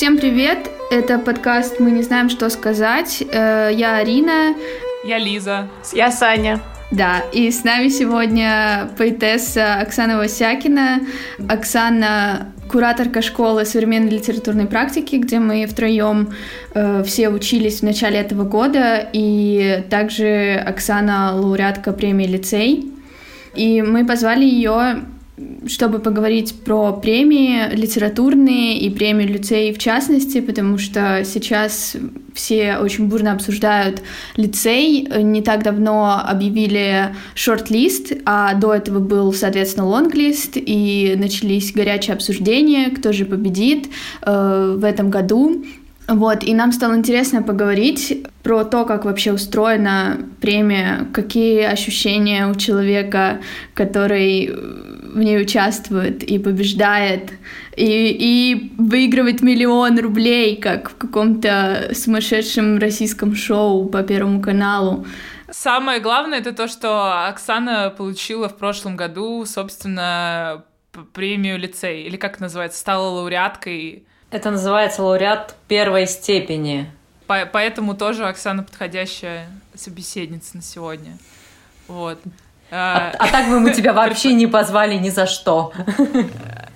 Всем привет! Это подкаст «Мы не знаем, что сказать». Э, я Арина. Я Лиза. Я Саня. Да, и с нами сегодня поэтесса Оксана Васякина. Оксана кураторка школы современной литературной практики, где мы втроем э, все учились в начале этого года, и также Оксана лауреатка премии «Лицей». И мы позвали ее чтобы поговорить про премии литературные и премию лицей в частности, потому что сейчас все очень бурно обсуждают лицей. Не так давно объявили шорт-лист, а до этого был, соответственно, лонг-лист, и начались горячие обсуждения, кто же победит э, в этом году. Вот, и нам стало интересно поговорить про то, как вообще устроена премия, какие ощущения у человека, который в ней участвует и побеждает, и, и выигрывает миллион рублей, как в каком-то сумасшедшем российском шоу по Первому каналу. Самое главное это то, что Оксана получила в прошлом году, собственно, премию лицей, или как называется, стала лауреаткой. Это называется лауреат первой степени. По поэтому тоже Оксана подходящая собеседница на сегодня. Вот. А, а так бы мы тебя вообще не позвали ни за что.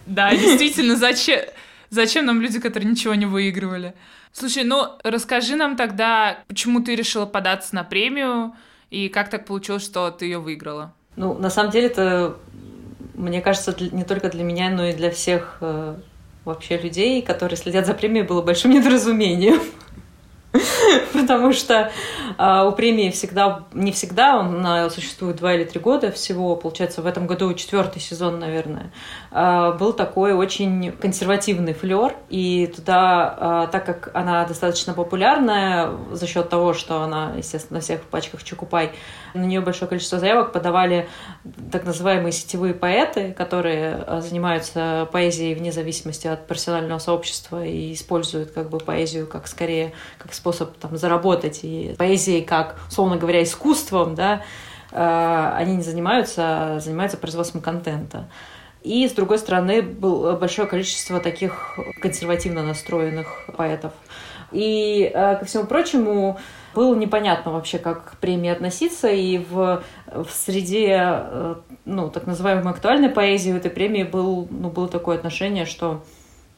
Да, действительно, зачем, зачем нам люди, которые ничего не выигрывали? Слушай, ну расскажи нам тогда, почему ты решила податься на премию и как так получилось, что ты ее выиграла? Ну, на самом деле, это, мне кажется, не только для меня, но и для всех э, вообще людей, которые следят за премией, было большим недоразумением. потому что у премии всегда, не всегда, она существует два или три года всего, получается, в этом году четвертый сезон, наверное, э, был такой очень консервативный флер, и туда, э, так как она достаточно популярная за счет того, что она, естественно, на всех пачках Чукупай, на нее большое количество заявок подавали так называемые сетевые поэты, которые занимаются поэзией вне зависимости от профессионального сообщества и используют как бы поэзию как скорее как способ там, заработать, и поэзией как, условно говоря, искусством, да, э, они не занимаются, а занимаются производством контента. И, с другой стороны, было большое количество таких консервативно настроенных поэтов. И, э, ко всему прочему, было непонятно вообще, как к премии относиться, и в, в среде э, ну, так называемой актуальной поэзии у этой премии был, ну, было такое отношение, что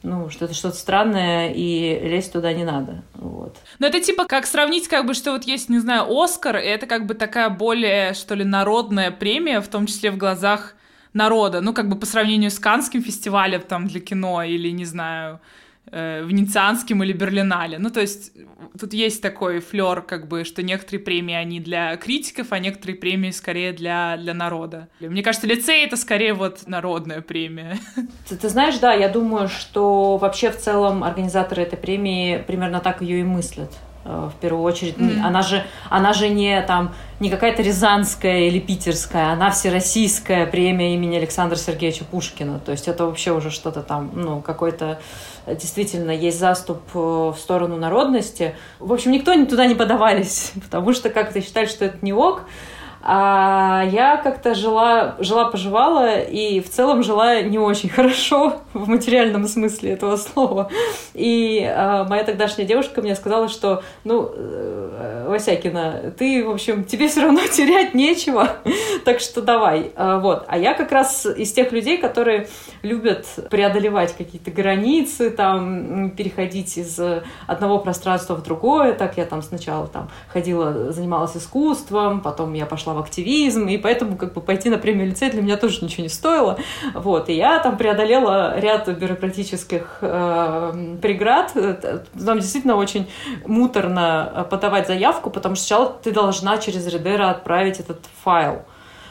ну, что это что-то странное, и лезть туда не надо. Вот. Но это типа как сравнить, как бы, что вот есть, не знаю, Оскар, и это как бы такая более, что ли, народная премия, в том числе в глазах народа. Ну, как бы по сравнению с Канским фестивалем там для кино или, не знаю, э, Венецианским или Берлинале. Ну, то есть тут есть такой флер, как бы, что некоторые премии, они для критиков, а некоторые премии скорее для, для народа. Мне кажется, лицей — это скорее вот народная премия. Ты, ты знаешь, да, я думаю, что вообще в целом организаторы этой премии примерно так ее и мыслят. Э, в первую очередь. Mm-hmm. Она же, она же не там не какая-то рязанская или питерская, она всероссийская премия имени Александра Сергеевича Пушкина. То есть это вообще уже что-то там, ну, какой-то действительно есть заступ э, в сторону народности. В общем, никто туда не подавались, потому что как-то считали, что это не ок. А я как-то жила, жила-поживала и в целом жила не очень хорошо в материальном смысле этого слова. И а, моя тогдашняя девушка мне сказала, что, ну, э, Васякина, ты, в общем, тебе все равно терять нечего, так что давай. А, вот. А я как раз из тех людей, которые любят преодолевать какие-то границы, там, переходить из одного пространства в другое. Так я там сначала там ходила, занималась искусством, потом я пошла в активизм, и поэтому как бы пойти на премию лицей для меня тоже ничего не стоило. Вот, и я там преодолела ряд бюрократических э, преград. Там действительно очень муторно подавать заявку, потому что сначала ты должна через Редера отправить этот файл.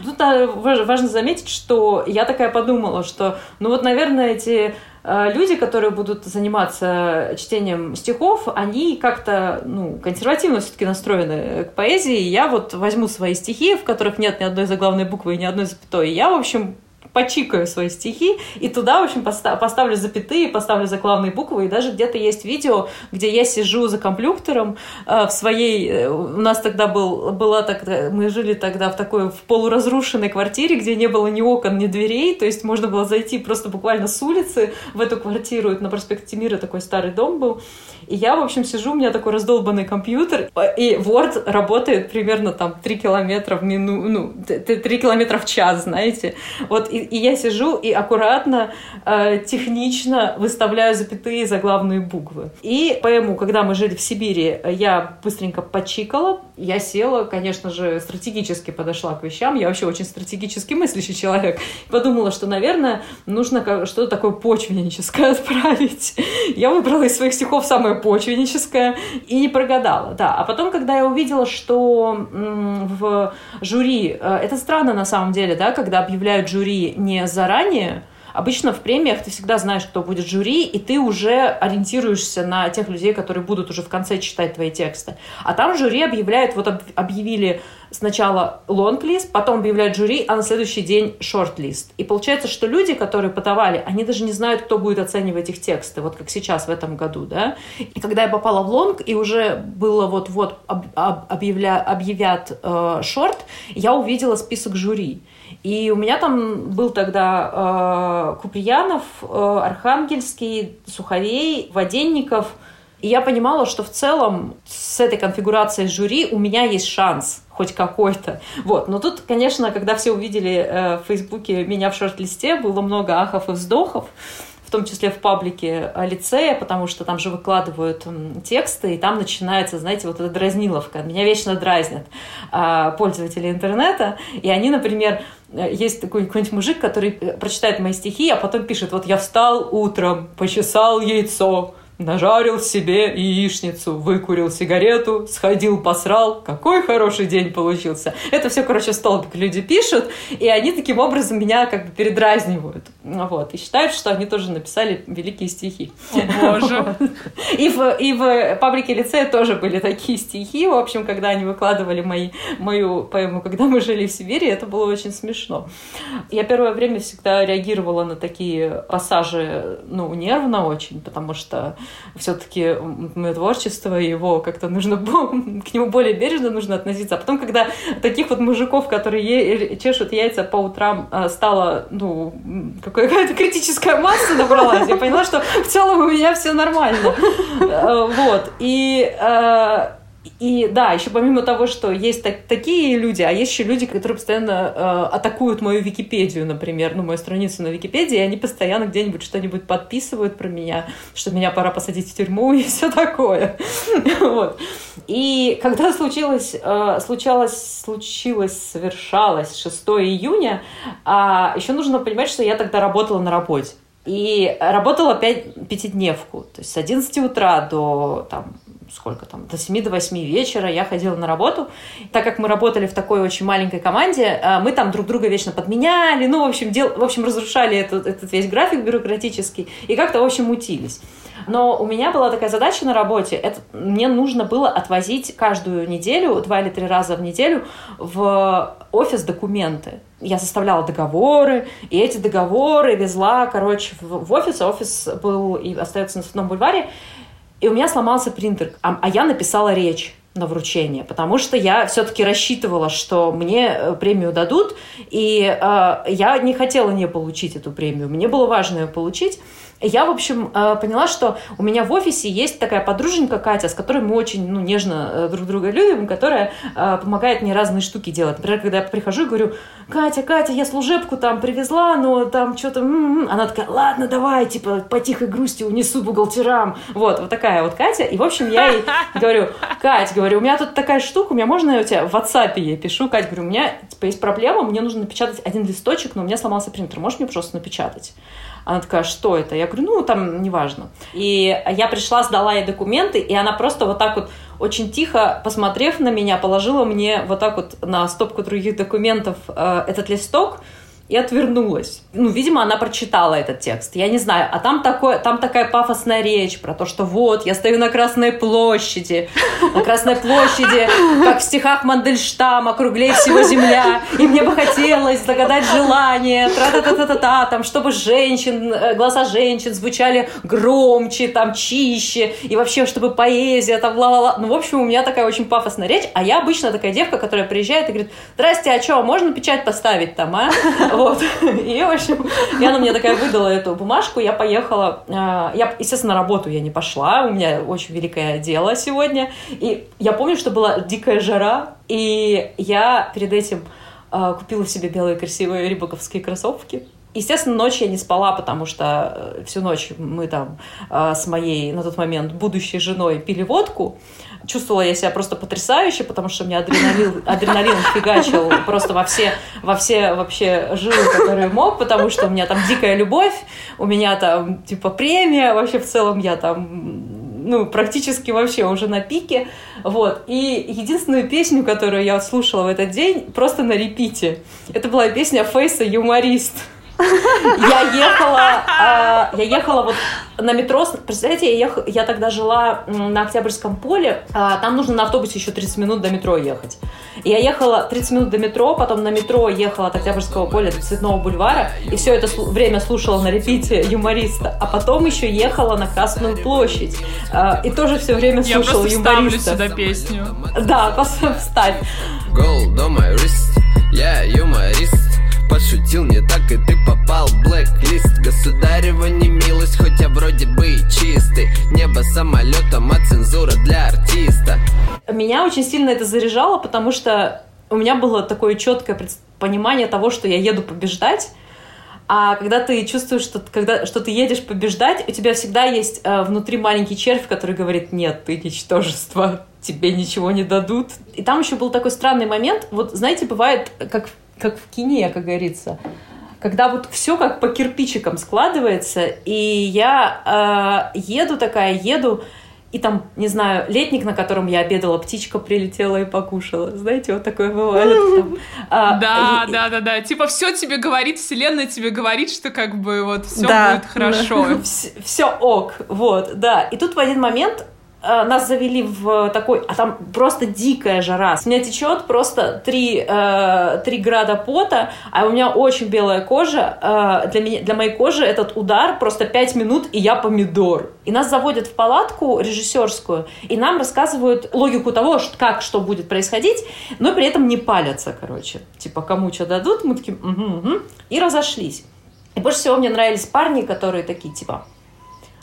Тут важно заметить, что я такая подумала, что, ну вот, наверное, эти Э, люди, которые будут заниматься чтением стихов, они как-то ну, консервативно все-таки настроены к поэзии. Я вот возьму свои стихи, в которых нет ни одной заглавной буквы и ни одной запятой. Я, в общем, почикаю свои стихи, и туда, в общем, поставлю запятые, поставлю заглавные буквы, и даже где-то есть видео, где я сижу за компьютером э, в своей... Э, у нас тогда был, была тогда... Мы жили тогда в такой в полуразрушенной квартире, где не было ни окон, ни дверей, то есть можно было зайти просто буквально с улицы в эту квартиру. Это на проспекте Мира такой старый дом был. И я, в общем, сижу, у меня такой раздолбанный компьютер, и Word работает примерно там 3 километра в минуту, ну, 3 километра в час, знаете. Вот, и, и я сижу и аккуратно, э, технично выставляю запятые за главные буквы. И поэму, когда мы жили в Сибири, я быстренько почикала, я села, конечно же, стратегически подошла к вещам, я вообще очень стратегически мыслящий человек, подумала, что, наверное, нужно что-то такое почвенническое отправить. Я выбрала из своих стихов самое почвенническое, и не прогадала, да. А потом, когда я увидела, что в жюри, э, это странно на самом деле, да, когда объявляют жюри не заранее, Обычно в премиях ты всегда знаешь, кто будет жюри, и ты уже ориентируешься на тех людей, которые будут уже в конце читать твои тексты. А там жюри объявляют, вот объявили сначала лонг-лист, потом объявляют жюри, а на следующий день шорт-лист. И получается, что люди, которые подавали, они даже не знают, кто будет оценивать их тексты, вот как сейчас в этом году, да. И когда я попала в лонг, и уже было вот-вот объявля, объявят э, шорт, я увидела список жюри. И у меня там был тогда э, Куприянов, э, Архангельский, Суховей, Воденников. И я понимала, что в целом с этой конфигурацией жюри у меня есть шанс хоть какой-то. Вот. Но тут, конечно, когда все увидели э, в Фейсбуке меня в шорт-листе, было много ахов и вздохов в том числе в паблике лицея, потому что там же выкладывают тексты, и там начинается, знаете, вот эта дразниловка. Меня вечно дразнят а, пользователи интернета, и они, например, есть такой какой-нибудь мужик, который э, прочитает мои стихи, а потом пишет, вот я встал утром, почесал яйцо, Нажарил себе яичницу, выкурил сигарету, сходил, посрал. Какой хороший день получился. Это все, короче, столбик люди пишут, и они таким образом меня как бы передразнивают. Вот. И считают, что они тоже написали великие стихи. О, боже. И в, и в паблике лицея тоже были такие стихи. В общем, когда они выкладывали мои, мою поэму «Когда мы жили в Сибири», это было очень смешно. Я первое время всегда реагировала на такие пассажи, ну, нервно очень, потому что все-таки мое творчество, его как-то нужно к нему более бережно нужно относиться. А потом, когда таких вот мужиков, которые чешут яйца по утрам, а, стало, ну, какая-то критическая масса набралась, я поняла, что в целом у меня все нормально. Э, вот. И э, и да, еще помимо того, что есть так, такие люди, а есть еще люди, которые постоянно э, атакуют мою Википедию, например, ну, мою страницу на Википедии, и они постоянно где-нибудь что-нибудь подписывают про меня, что меня пора посадить в тюрьму и все такое. вот. И когда случилось, э, случалось, случилось, совершалось 6 июня, э, еще нужно понимать, что я тогда работала на работе. И работала 5, пятидневку, то есть с 11 утра до там, сколько там, до 7 до 8 вечера я ходила на работу. Так как мы работали в такой очень маленькой команде, э, мы там друг друга вечно подменяли, ну, в общем, дел, в общем разрушали этот, этот весь график бюрократический и как-то, в общем, мутились. Но у меня была такая задача на работе, это, мне нужно было отвозить каждую неделю, два или три раза в неделю в офис документы. Я составляла договоры, и эти договоры везла, короче, в, в офис. Офис был и остается на Садном бульваре. И у меня сломался принтер, а, а я написала речь на вручение, потому что я все-таки рассчитывала, что мне э, премию дадут, и э, я не хотела не получить эту премию, мне было важно ее получить я, в общем, э, поняла, что у меня в офисе есть такая подруженька Катя, с которой мы очень ну, нежно э, друг друга любим, которая э, помогает мне разные штуки делать. Например, когда я прихожу и говорю, Катя, Катя, я служебку там привезла, но там что-то... М-м-м». Она такая, ладно, давай, типа, по тихой грусти унесу бухгалтерам. Вот, вот такая вот Катя. И, в общем, я ей говорю, Катя, говорю, у меня тут такая штука, у меня можно я у тебя в WhatsApp ей пишу? Катя, говорю, у меня типа, есть проблема, мне нужно напечатать один листочек, но у меня сломался принтер, можешь мне, пожалуйста, напечатать? Она такая, что это? Я говорю, ну, там, неважно. И я пришла, сдала ей документы, и она просто вот так вот очень тихо, посмотрев на меня, положила мне вот так вот на стопку других документов э, этот листок, и отвернулась. Ну, видимо, она прочитала этот текст. Я не знаю. А там, такое, там такая пафосная речь про то, что вот, я стою на Красной площади. На Красной площади, как в стихах Мандельштама, круглее всего земля. И мне бы хотелось загадать желание, тра-та-та-та-та, там, чтобы женщин, э, голоса женщин звучали громче, там, чище. И вообще, чтобы поэзия, там, ла-ла-ла. Ну, в общем, у меня такая очень пафосная речь. А я обычно такая девка, которая приезжает и говорит, здрасте, а что, можно печать поставить там, а? Вот. И, в общем, и она мне такая выдала эту бумажку, я поехала, э, я, естественно, на работу я не пошла, у меня очень великое дело сегодня, и я помню, что была дикая жара, и я перед этим э, купила себе белые красивые рибаковские кроссовки, Естественно, ночь я не спала, потому что э, всю ночь мы там с моей на тот момент будущей женой пили водку чувствовала я себя просто потрясающе, потому что у меня адреналин, адреналин фигачил просто во все, во все вообще жилы, которые мог, потому что у меня там дикая любовь, у меня там типа премия, вообще в целом я там ну, практически вообще уже на пике, вот, и единственную песню, которую я слушала в этот день, просто на репите, это была песня Фейса «Юморист», я ехала, э, я ехала вот на метро, представляете, я, ехала, я тогда жила на Октябрьском поле, э, там нужно на автобусе еще 30 минут до метро ехать. И я ехала 30 минут до метро, потом на метро ехала от Октябрьского поля до Цветного бульвара, и все это время слушала на репите юмориста, а потом еще ехала на Красную площадь, э, и тоже все время слушала я юмориста. Я сюда песню. Да, on my wrist, я юморист Пошутил не так, и ты попал в блэк-лист Государева не милость, хоть вроде бы и чистый Небо самолетом, а цензура для артиста Меня очень сильно это заряжало, потому что у меня было такое четкое понимание того, что я еду побеждать, а когда ты чувствуешь, что, когда, что ты едешь побеждать, у тебя всегда есть э, внутри маленький червь, который говорит, нет, ты ничтожество, тебе ничего не дадут. И там еще был такой странный момент. Вот, знаете, бывает, как как в кине, как говорится. Когда вот все как по кирпичикам складывается, и я э, еду такая, еду, и там, не знаю, летник, на котором я обедала, птичка прилетела и покушала. Знаете, вот такое бывает. А, да, и, да, да, да. Типа все тебе говорит, вселенная тебе говорит, что как бы вот все да, будет хорошо. Да. Все ок, вот, да. И тут в один момент нас завели в такой, а там просто дикая жара. С меня течет просто 3, э, 3 града пота, а у меня очень белая кожа. Э, для, меня, для моей кожи этот удар просто 5 минут, и я помидор. И нас заводят в палатку режиссерскую, и нам рассказывают логику того, как что будет происходить, но при этом не палятся, короче. Типа, кому что дадут, мы такие, угу, угу, и разошлись. И больше всего мне нравились парни, которые такие, типа,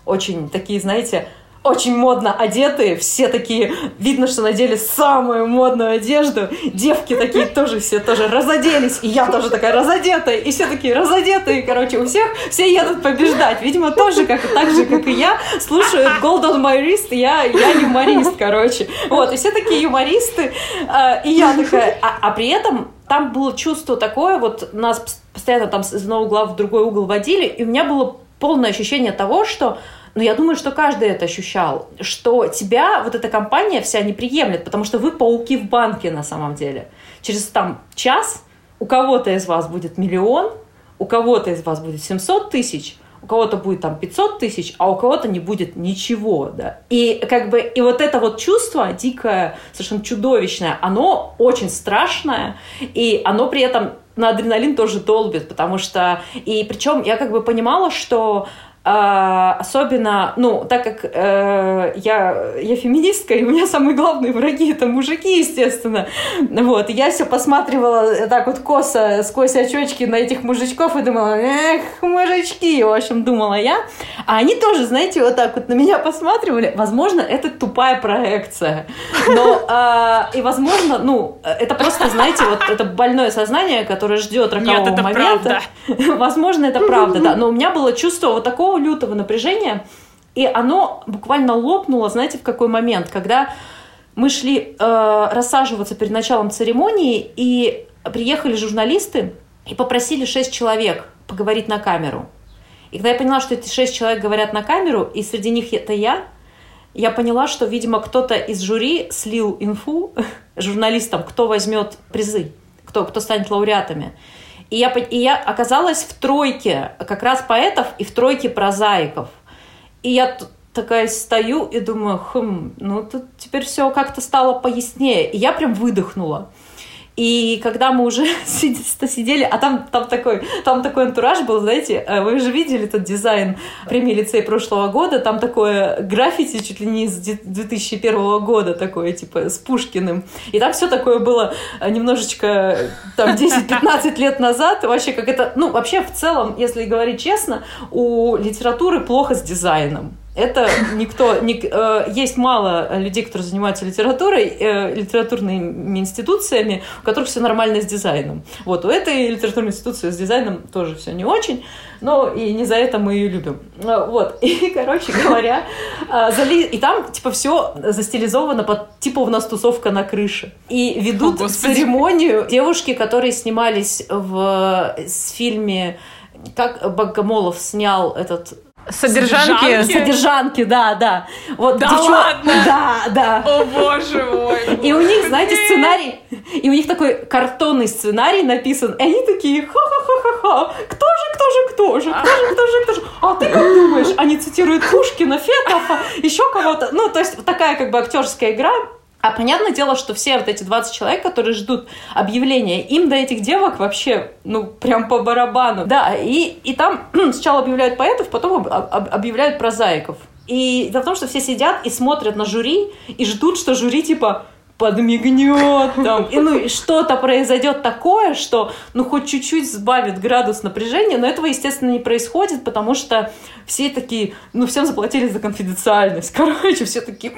очень такие, знаете, очень модно одетые, все такие, видно, что надели самую модную одежду, девки такие тоже все тоже разоделись, и я тоже такая разодетая, и все такие разодетые, короче, у всех все едут побеждать, видимо, тоже как так же, как и я, слушают Gold on my wrist, я, я юморист, короче, вот, и все такие юмористы, э, и я такая, а, а при этом там было чувство такое, вот нас постоянно там из одного угла в другой угол водили, и у меня было полное ощущение того, что но я думаю, что каждый это ощущал, что тебя вот эта компания вся не приемлет, потому что вы пауки в банке на самом деле. Через там час у кого-то из вас будет миллион, у кого-то из вас будет 700 тысяч, у кого-то будет там 500 тысяч, а у кого-то не будет ничего, да. И как бы, и вот это вот чувство дикое, совершенно чудовищное, оно очень страшное, и оно при этом на адреналин тоже долбит, потому что, и причем я как бы понимала, что а, особенно, ну, так как э, я, я феминистка, и у меня самые главные враги это мужики, естественно. Вот, я все посматривала так вот косо сквозь очочки на этих мужичков и думала, эх, мужички, в общем, думала я. А они тоже, знаете, вот так вот на меня посматривали. Возможно, это тупая проекция. Но, э, и возможно, ну, это просто, знаете, вот это больное сознание, которое ждет рокового Нет, это момента. Правда. Возможно, это правда, да. Но у меня было чувство вот такого такого лютого напряжения, и оно буквально лопнуло, знаете, в какой момент, когда мы шли э, рассаживаться перед началом церемонии, и приехали журналисты и попросили шесть человек поговорить на камеру. И когда я поняла, что эти шесть человек говорят на камеру, и среди них это я, я поняла, что, видимо, кто-то из жюри слил инфу журналистам, кто возьмет призы, кто, кто станет лауреатами. И я, и я оказалась в тройке как раз поэтов и в тройке прозаиков. И я такая стою и думаю, хм, ну тут теперь все как-то стало пояснее. И я прям выдохнула. И когда мы уже сидели, а там, там, такой, там такой антураж был, знаете, э, вы же видели этот дизайн премии лицея прошлого года, там такое граффити чуть ли не из 2001 года, такое, типа, с Пушкиным. И там все такое было э, немножечко, там, 10-15 лет назад, вообще как это, ну, вообще в целом, если говорить честно, у литературы плохо с дизайном. Это никто... Не, э, есть мало людей, которые занимаются литературой, э, литературными институциями, у которых все нормально с дизайном. Вот, у этой литературной институции с дизайном тоже все не очень, но и не за это мы ее любим. Э, вот, и, короче говоря, э, зали... и там, типа, все застилизовано под, типа, у нас тусовка на крыше. И ведут О, церемонию девушки, которые снимались в с фильме как Богомолов снял этот Содержанки. Содержанки, да, да. Вот да девчон... ладно? Да, да. О боже мой. И у них, знаете, сценарий, и у них такой картонный сценарий написан, и они такие, ха-ха-ха-ха-ха, кто же, кто же, кто же, кто же, кто же, кто же, а ты как думаешь? Они цитируют Пушкина, Фетова, еще кого-то. Ну, то есть такая как бы актерская игра, а понятное дело, что все вот эти 20 человек, которые ждут объявления, им до этих девок вообще, ну, прям по барабану. Да, и, и там сначала объявляют поэтов, потом об, об, объявляют прозаиков. И дело в том, что все сидят и смотрят на жюри и ждут, что жюри типа подмигнет там, и ну что-то произойдет такое, что ну хоть чуть-чуть сбавит градус напряжения, но этого, естественно, не происходит, потому что все такие, ну всем заплатили за конфиденциальность, короче, все такие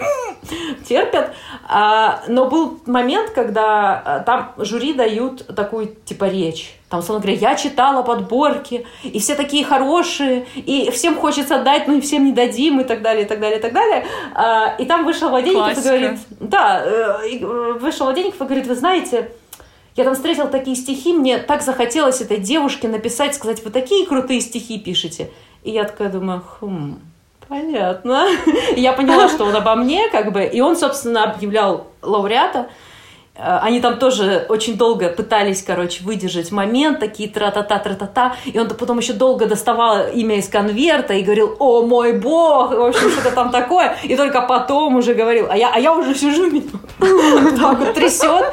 терпят. А, но был момент, когда а, там жюри дают такую типа речь, там, условно говоря, я читала подборки, и все такие хорошие, и всем хочется дать, но и всем не дадим, и так далее, и так далее, и так далее. А, и там вышел Владенников и говорит, да, э, э, вышел Владенников и говорит, вы знаете, я там встретил такие стихи, мне так захотелось этой девушке написать, сказать, вы такие крутые стихи пишете. И я такая думаю, хм, понятно. И я поняла, что он обо мне, как бы, и он, собственно, объявлял лауреата, они там тоже очень долго пытались, короче, выдержать момент, такие тра-та-та, тра-та-та, и он потом еще долго доставал имя из конверта и говорил, о мой бог, в общем, что-то там такое, и только потом уже говорил, а я, а я уже сижу, так вот трясет,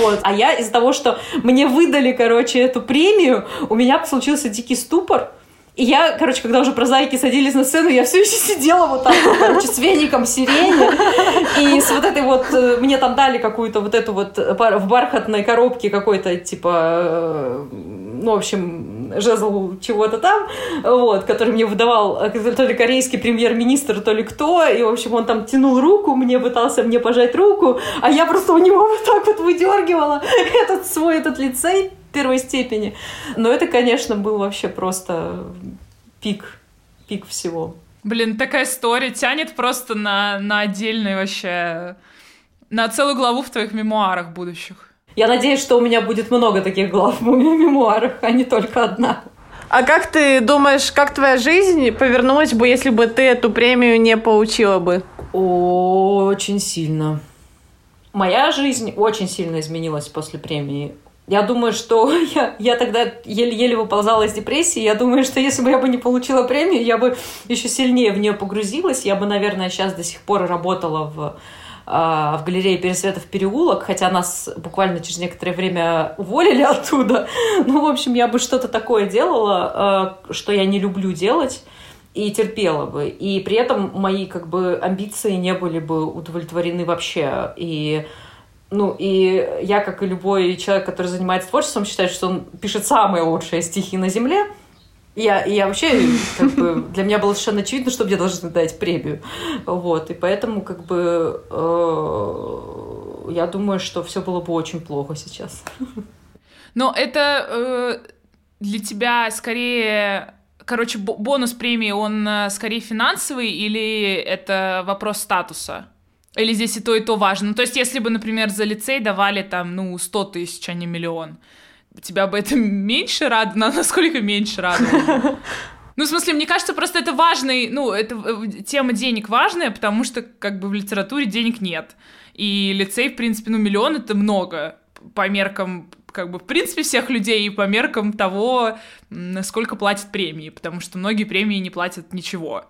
вот, а я из-за того, что мне выдали, короче, эту премию, у меня случился дикий ступор, и я, короче, когда уже прозаики садились на сцену, я все еще сидела вот так, короче, с веником сирени. И с вот этой вот... Э, мне там дали какую-то вот эту вот э, в бархатной коробке какой-то, типа... Э, ну, в общем, жезл чего-то там, вот, который мне выдавал то ли корейский премьер-министр, то ли кто, и, в общем, он там тянул руку, мне пытался мне пожать руку, а я просто у него вот так вот выдергивала этот свой этот лицей, первой степени. Но это, конечно, был вообще просто пик, пик всего. Блин, такая история тянет просто на, на отдельный вообще... На целую главу в твоих мемуарах будущих. Я надеюсь, что у меня будет много таких глав в моих мемуарах, а не только одна. А как ты думаешь, как твоя жизнь повернулась бы, если бы ты эту премию не получила бы? Очень сильно. Моя жизнь очень сильно изменилась после премии. Я думаю, что я, я тогда еле-еле выползала из депрессии. Я думаю, что если бы я бы не получила премию, я бы еще сильнее в нее погрузилась. Я бы, наверное, сейчас до сих пор работала в, а, в галерее Пересветов переулок, хотя нас буквально через некоторое время уволили оттуда. Ну, в общем, я бы что-то такое делала, а, что я не люблю делать и терпела бы. И при этом мои как бы амбиции не были бы удовлетворены вообще. И ну, и я, как и любой человек, который занимается творчеством, считаю, что он пишет самые лучшие стихи на Земле. Я, я вообще, как бы, для меня было совершенно очевидно, что мне должны дать премию. Вот, и поэтому, как бы, э, я думаю, что все было бы очень плохо сейчас. Но это э, для тебя скорее короче, бонус премии, он э, скорее финансовый или это вопрос статуса? Или здесь и то, и то важно? Ну, то есть, если бы, например, за лицей давали там, ну, 100 тысяч, а не миллион, тебя бы это меньше радовало? Насколько меньше радовало? Ну, в смысле, мне кажется, просто это важный, ну, это э, тема денег важная, потому что, как бы, в литературе денег нет. И лицей, в принципе, ну, миллион — это много по меркам как бы, в принципе, всех людей и по меркам того, сколько платят премии, потому что многие премии не платят ничего.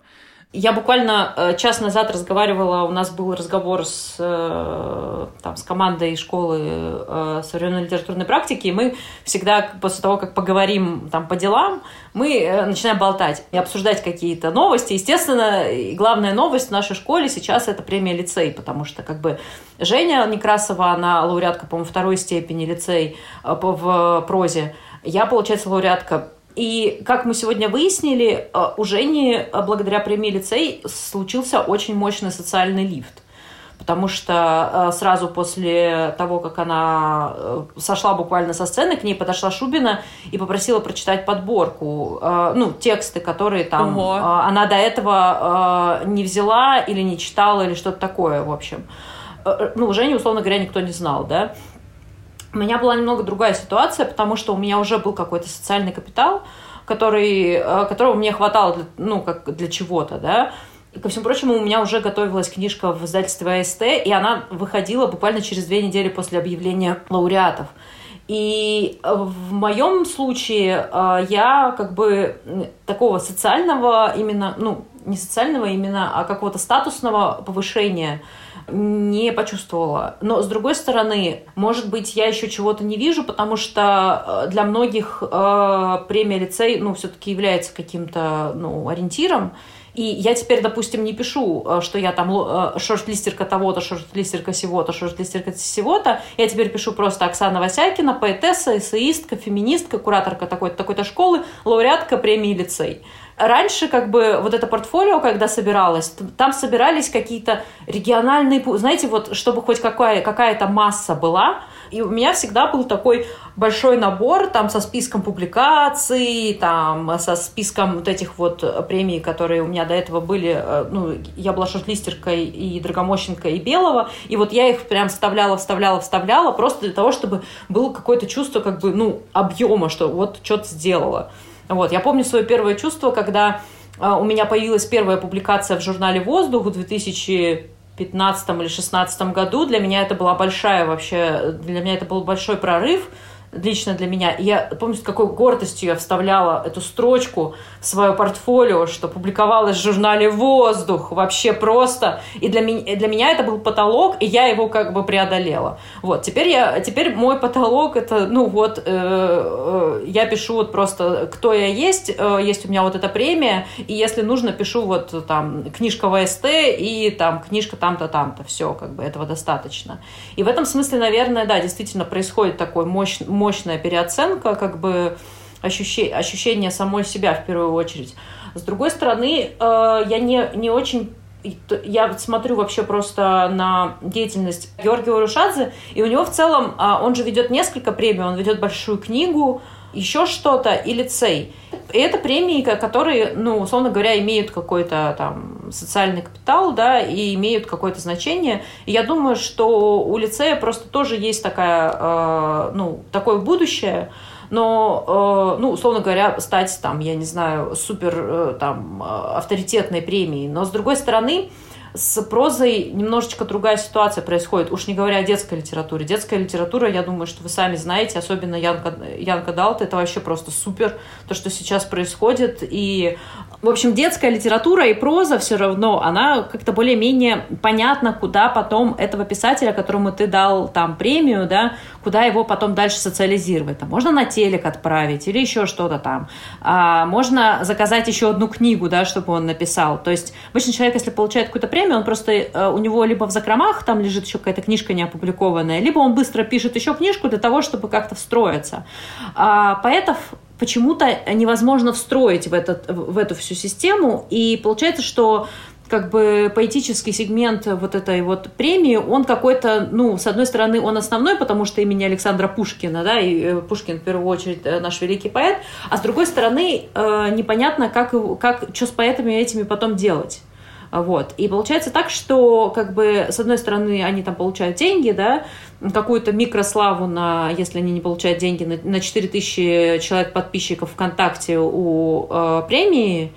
Я буквально э, час назад разговаривала, у нас был разговор с, э, там, с командой школы э, современной литературной практики, и мы всегда после того, как поговорим там, по делам, мы начинаем болтать и обсуждать какие-то новости. Естественно, главная новость в нашей школе сейчас это премия лицей, потому что как бы Женя Некрасова, она лауреатка, по-моему, второй степени лицей в прозе. Я, получается, лауреатка и, как мы сегодня выяснили, э, у Жени э, благодаря премии лицей случился очень мощный социальный лифт. Потому что э, сразу после того, как она сошла буквально со сцены, к ней подошла Шубина и попросила прочитать подборку, ну, тексты, которые там Ого. она до этого не взяла или не читала, или что-то такое, в общем. Ну, Женю, условно говоря, никто не знал, да. У меня была немного другая ситуация, потому что у меня уже был какой-то социальный капитал, который, э, которого мне хватало для, ну, как для чего-то, да. И, ко всему прочему, у меня уже готовилась книжка в издательстве АСТ, и она выходила буквально через две недели после объявления лауреатов. И э, в моем случае э, я как бы такого социального именно, ну, не социального именно, а какого-то статусного повышения – не почувствовала. Но, с другой стороны, может быть, я еще чего-то не вижу, потому что э, для многих э, премия лицей, ну, все-таки является каким-то, ну, ориентиром. И я теперь, допустим, не пишу, э, что я там э, шорт-листерка того-то, шорт-листерка сего-то, шорт-листерка сего-то. Я теперь пишу просто Оксана Васякина, поэтесса, эссеистка, феминистка, кураторка такой-то такой школы, лауреатка премии лицей раньше как бы вот это портфолио, когда собиралось, там собирались какие-то региональные, знаете, вот чтобы хоть какая, какая-то масса была, и у меня всегда был такой большой набор там со списком публикаций, там со списком вот этих вот премий, которые у меня до этого были. Э, ну, я была шортлистеркой и Драгомощенко, и Белого. И вот я их прям вставляла, вставляла, вставляла просто для того, чтобы было какое-то чувство как бы, ну, объема, что вот что-то сделала. Вот, я помню свое первое чувство, когда а, у меня появилась первая публикация в журнале «Воздух» в 2015 или 2016 году. Для меня это была большая вообще, для меня это был большой прорыв – лично для меня. Я помню, с какой гордостью я вставляла эту строчку в свое портфолио, что публиковалась в журнале «Воздух». Вообще просто. И для, меня, для меня это был потолок, и я его как бы преодолела. Вот, теперь, я, теперь мой потолок это, ну вот, э, э, я пишу вот просто, кто я есть, э, есть у меня вот эта премия, и если нужно, пишу вот там книжка ВСТ и там книжка там-то, там-то. Все, как бы этого достаточно. И в этом смысле, наверное, да, действительно происходит такой мощный мощная переоценка, как бы ощущение, ощущение самой себя в первую очередь. С другой стороны, э, я не, не очень я смотрю вообще просто на деятельность Георгия Урушадзе, и у него в целом, а, он же ведет несколько премий, он ведет большую книгу, еще что-то и лицей. И это премии, которые, ну, условно говоря, имеют какой-то там социальный капитал, да, и имеют какое-то значение. И я думаю, что у лицея просто тоже есть такая, э, ну, такое будущее, но, э, ну, условно говоря, стать там, я не знаю, супер э, там авторитетной премией. Но, с другой стороны, с прозой немножечко другая ситуация происходит, уж не говоря о детской литературе. Детская литература, я думаю, что вы сами знаете, особенно Янка, Янка Далт, это вообще просто супер, то, что сейчас происходит. И в общем, детская литература и проза все равно, она как-то более-менее понятна, куда потом этого писателя, которому ты дал там премию, да, куда его потом дальше социализировать. Там, можно на телек отправить или еще что-то там. А, можно заказать еще одну книгу, да, чтобы он написал. То есть обычно человек, если получает какую-то премию, он просто, э, у него либо в закромах там лежит еще какая-то книжка не опубликованная, либо он быстро пишет еще книжку для того, чтобы как-то встроиться. А, поэтов почему-то невозможно встроить в, этот, в эту всю систему, и получается, что как бы поэтический сегмент вот этой вот премии, он какой-то, ну, с одной стороны, он основной, потому что имени Александра Пушкина, да, и э, Пушкин в первую очередь э, наш великий поэт, а с другой стороны, э, непонятно, как, как, что с поэтами этими потом делать. Вот. И получается так, что как бы с одной стороны они там получают деньги, да, какую-то микрославу на, если они не получают деньги, на, на 4000 человек подписчиков ВКонтакте у э, премии,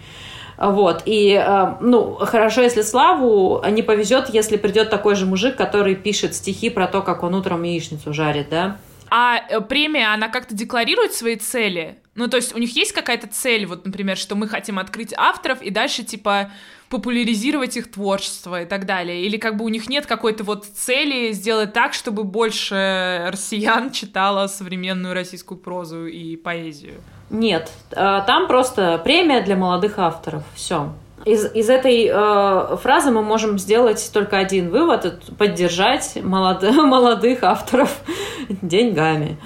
Вот, и, э, ну, хорошо, если Славу не повезет, если придет такой же мужик, который пишет стихи про то, как он утром яичницу жарит, да? А э, премия, она как-то декларирует свои цели? Ну, то есть у них есть какая-то цель, вот, например, что мы хотим открыть авторов и дальше, типа, популяризировать их творчество и так далее? Или как бы у них нет какой-то вот цели сделать так, чтобы больше россиян читало современную российскую прозу и поэзию? Нет, э, там просто премия для молодых авторов. Все. Из, из этой э, фразы мы можем сделать только один вывод: поддержать молод, молодых авторов деньгами.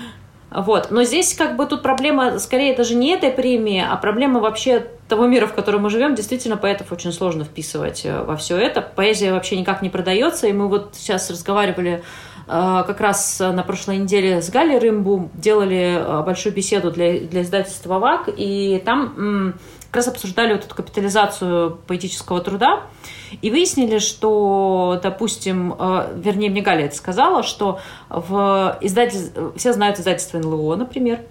Вот. Но здесь как бы тут проблема скорее даже не этой премии, а проблема вообще того мира, в котором мы живем. Действительно, поэтов очень сложно вписывать э, во все это. Поэзия вообще никак не продается. И мы вот сейчас разговаривали э, как раз на прошлой неделе с Галей Рымбу, делали э, большую беседу для, для издательства ВАК, и там как раз обсуждали вот эту капитализацию поэтического труда и выяснили, что, допустим, вернее, мне Галя это сказала, что в издатель... все знают издательство НЛО, например,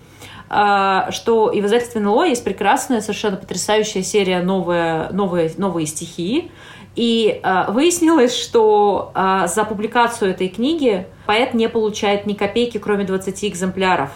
что и в издательстве НЛО есть прекрасная, совершенно потрясающая серия новые, новые, новые стихи. И э, выяснилось, что э, за публикацию этой книги поэт не получает ни копейки, кроме 20 экземпляров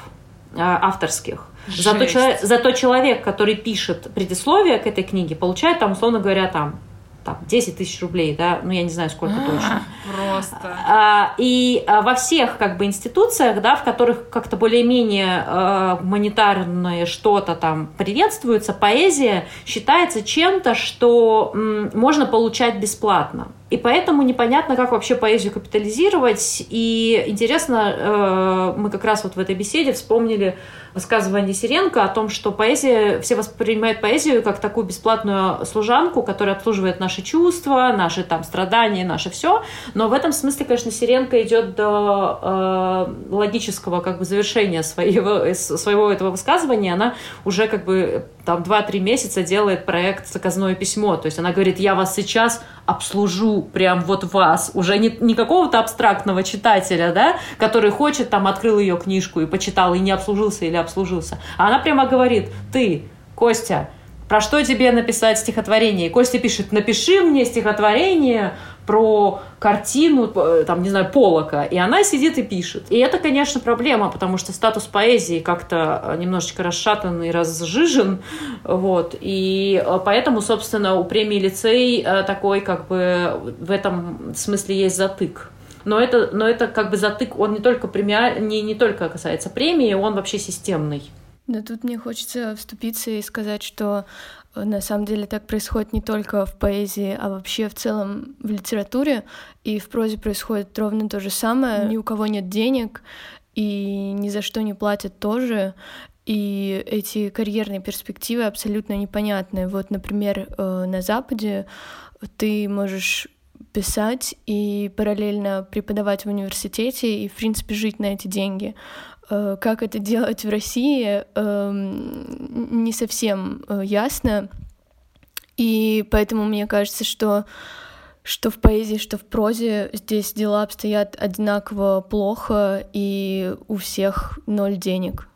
э, авторских. Зато человек, зато человек, который пишет предисловие к этой книге, получает там, условно говоря, там там, 10 тысяч рублей, да, ну, я не знаю, сколько а, точно. Просто. А, и а, во всех, как бы, институциях, да, в которых как-то более-менее а, гуманитарное что-то там приветствуется, поэзия считается чем-то, что м, можно получать бесплатно. И поэтому непонятно, как вообще поэзию капитализировать. И интересно, э, мы как раз вот в этой беседе вспомнили высказывание Сиренко о том, что поэзия, все воспринимают поэзию как такую бесплатную служанку, которая обслуживает наши чувства, наши там страдания, наше все. Но в этом смысле, конечно, Сиренко идет до э, логического как бы завершения своего, своего этого высказывания. Она уже как бы там 2-3 месяца делает проект «Заказное письмо». То есть она говорит, я вас сейчас обслужу, прям вот вас. Уже не, не какого-то абстрактного читателя, да, который хочет, там, открыл ее книжку и почитал, и не обслужился или обслужился. А она прямо говорит, ты, Костя, про что тебе написать стихотворение? И Костя пишет, напиши мне стихотворение про картину, э, там, не знаю, Полока, и она сидит и пишет. И это, конечно, проблема, потому что статус поэзии как-то э, немножечко расшатан и разжижен, вот, и э, поэтому, собственно, у премии лицей такой, как бы, в этом смысле есть затык. Но это, но это как бы затык, он не только, премиа... не, не только касается премии, он вообще системный. Да тут мне хочется вступиться и сказать, что на самом деле так происходит не только в поэзии, а вообще в целом в литературе. И в прозе происходит ровно то же самое. Ни у кого нет денег, и ни за что не платят тоже. И эти карьерные перспективы абсолютно непонятны. Вот, например, э, на Западе ты можешь писать и параллельно преподавать в университете и, в принципе, жить на эти деньги. Э, как это делать в России, эм, не совсем э, ясно. И поэтому мне кажется, что что в поэзии, что в прозе здесь дела обстоят одинаково плохо, и у всех ноль денег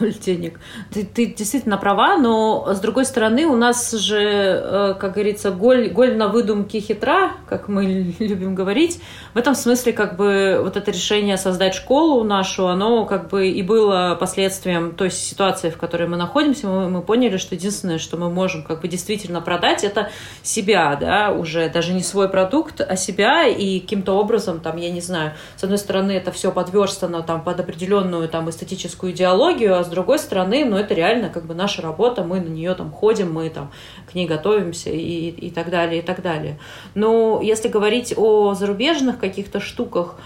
ноль денег. Ты, ты действительно права, но с другой стороны у нас же, э, как говорится, голь, голь на выдумке хитра, как мы любим говорить. В этом смысле как бы вот это решение создать школу нашу, оно как бы и было последствием той ситуации, в которой мы находимся. Мы, мы поняли, что единственное, что мы можем как бы действительно продать, это себя, да, уже даже не свой продукт, а себя и каким-то образом, там, я не знаю, с одной стороны это все подверстано там под определенную там эстетическую идеологию, а с другой стороны, ну, это реально как бы наша работа, мы на нее там ходим, мы там к ней готовимся и, и так далее, и так далее. Но если говорить о зарубежных каких-то штуках,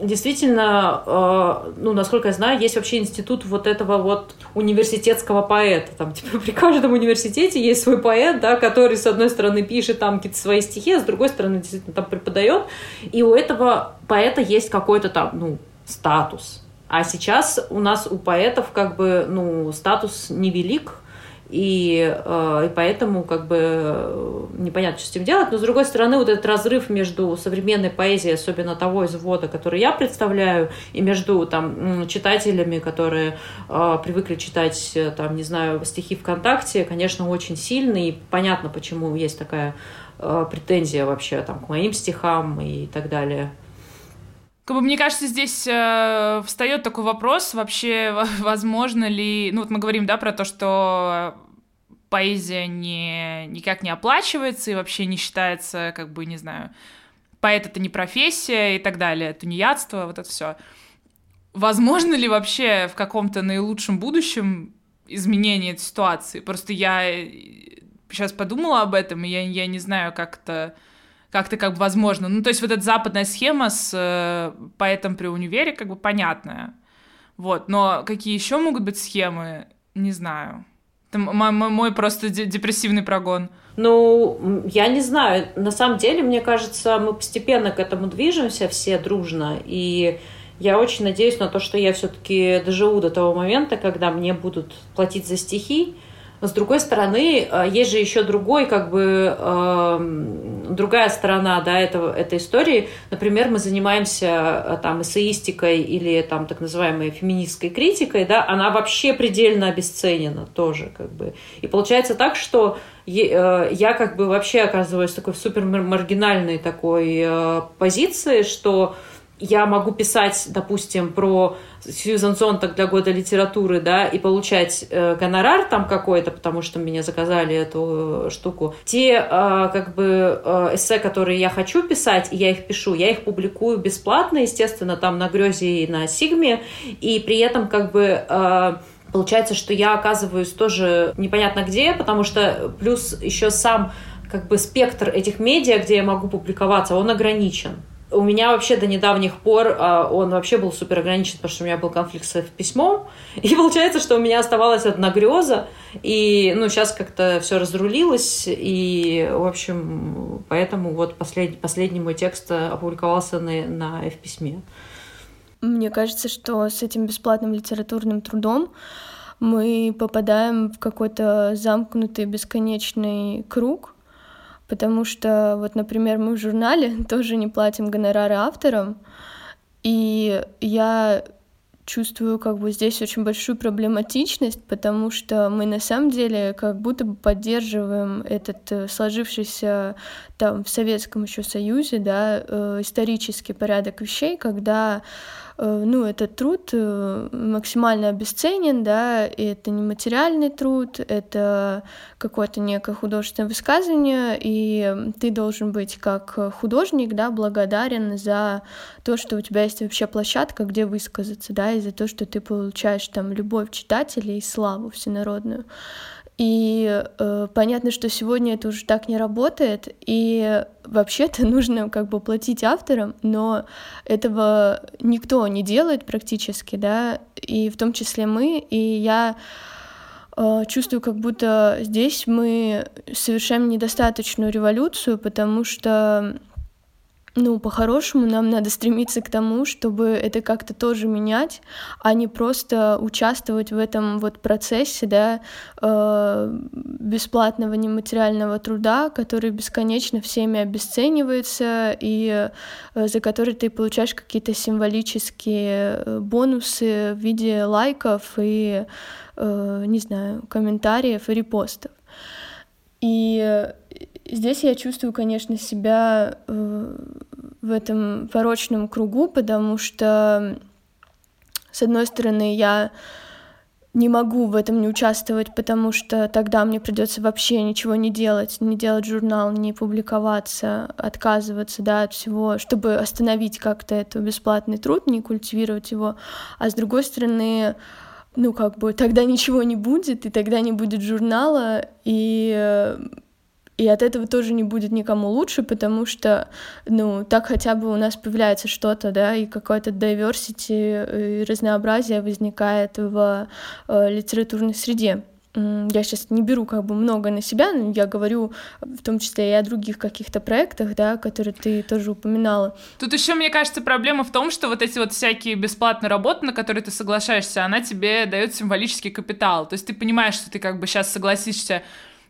действительно, э, ну, насколько я знаю, есть вообще институт вот этого вот университетского поэта. Там, типа, при каждом университете есть свой поэт, да, который, с одной стороны, пишет там какие-то свои стихи, а с другой стороны, действительно, там преподает. И у этого поэта есть какой-то там, ну, статус. А сейчас у нас у поэтов как бы, ну, статус невелик, и, э, и поэтому как бы э, непонятно, что с этим делать. Но, с другой стороны, вот этот разрыв между современной поэзией, особенно того извода, который я представляю, и между там, читателями, которые э, привыкли читать, э, там, не знаю, стихи ВКонтакте, конечно, очень сильный. И понятно, почему есть такая э, претензия вообще там, к моим стихам и так далее. Как бы, мне кажется, здесь э, встает такой вопрос, вообще, возможно ли... Ну, вот мы говорим, да, про то, что поэзия не, никак не оплачивается и вообще не считается, как бы, не знаю, поэт — это не профессия и так далее, тунеядство, вот это все. Возможно ли вообще в каком-то наилучшем будущем изменение этой ситуации? Просто я сейчас подумала об этом, и я, я не знаю, как это как-то как бы возможно. Ну, то есть вот эта западная схема с э, поэтом при универе как бы понятная. Вот, но какие еще могут быть схемы, не знаю. Это мой, мой просто депрессивный прогон. Ну, я не знаю. На самом деле, мне кажется, мы постепенно к этому движемся все дружно. И я очень надеюсь на то, что я все-таки доживу до того момента, когда мне будут платить за стихи, с другой стороны, э, есть же еще другой, как бы, э, другая сторона да, этого, этой истории. Например, мы занимаемся э, там, эссеистикой или там, так называемой феминистской критикой, да, она вообще предельно обесценена тоже. Как бы. И получается так, что э, я как бы вообще оказываюсь в такой супер маргинальной такой позиции, что я могу писать, допустим, про Сьюзан Зонтак для года литературы, да, и получать э, гонорар там какой-то, потому что меня заказали эту э, штуку. Те, э, как бы, э, эссе, которые я хочу писать, и я их пишу, я их публикую бесплатно, естественно, там на Грезе и на Сигме, и при этом, как бы, э, получается, что я оказываюсь тоже непонятно где, потому что плюс еще сам, как бы, спектр этих медиа, где я могу публиковаться, он ограничен у меня вообще до недавних пор а, он вообще был супер ограничен, потому что у меня был конфликт с письмом. И получается, что у меня оставалась одна греза. И, ну, сейчас как-то все разрулилось. И, в общем, поэтому вот послед, последний мой текст опубликовался на, на F-письме. Мне кажется, что с этим бесплатным литературным трудом мы попадаем в какой-то замкнутый бесконечный круг, потому что, вот, например, мы в журнале тоже не платим гонорары авторам, и я чувствую как бы здесь очень большую проблематичность, потому что мы на самом деле как будто бы поддерживаем этот э, сложившийся там в Советском еще Союзе, да, э, исторический порядок вещей, когда ну, этот труд э, максимально обесценен, да, и это не материальный труд, это какое-то некое художественное высказывание, и ты должен быть как художник, да, благодарен за то, что у тебя есть вообще площадка, где высказаться, да, и за то, что ты получаешь там любовь читателей и славу всенародную. И э, понятно, что сегодня это уже так не работает, и вообще-то нужно как бы платить авторам, но этого никто не делает практически, да, и в том числе мы, и я э, чувствую, как будто здесь мы совершаем недостаточную революцию, потому что ну, по-хорошему нам надо стремиться к тому, чтобы это как-то тоже менять, а не просто участвовать в этом вот процессе, да, э, бесплатного нематериального труда, который бесконечно всеми обесценивается и э, за который ты получаешь какие-то символические э, бонусы в виде лайков и, не знаю, комментариев и репостов. И здесь я чувствую, конечно, себя э, в этом порочном кругу, потому что, с одной стороны, я не могу в этом не участвовать, потому что тогда мне придется вообще ничего не делать, не делать журнал, не публиковаться, отказываться да, от всего, чтобы остановить как-то этот бесплатный труд, не культивировать его. А с другой стороны, ну как бы тогда ничего не будет, и тогда не будет журнала, и и от этого тоже не будет никому лучше, потому что, ну, так хотя бы у нас появляется что-то, да, и какое-то diversity, и разнообразие возникает в э, литературной среде. я сейчас не беру как бы много на себя, но я говорю в том числе и о других каких-то проектах, да, которые ты тоже упоминала. Тут еще, мне кажется, проблема в том, что вот эти вот всякие бесплатные работы, на которые ты соглашаешься, она тебе дает символический капитал. То есть ты понимаешь, что ты как бы сейчас согласишься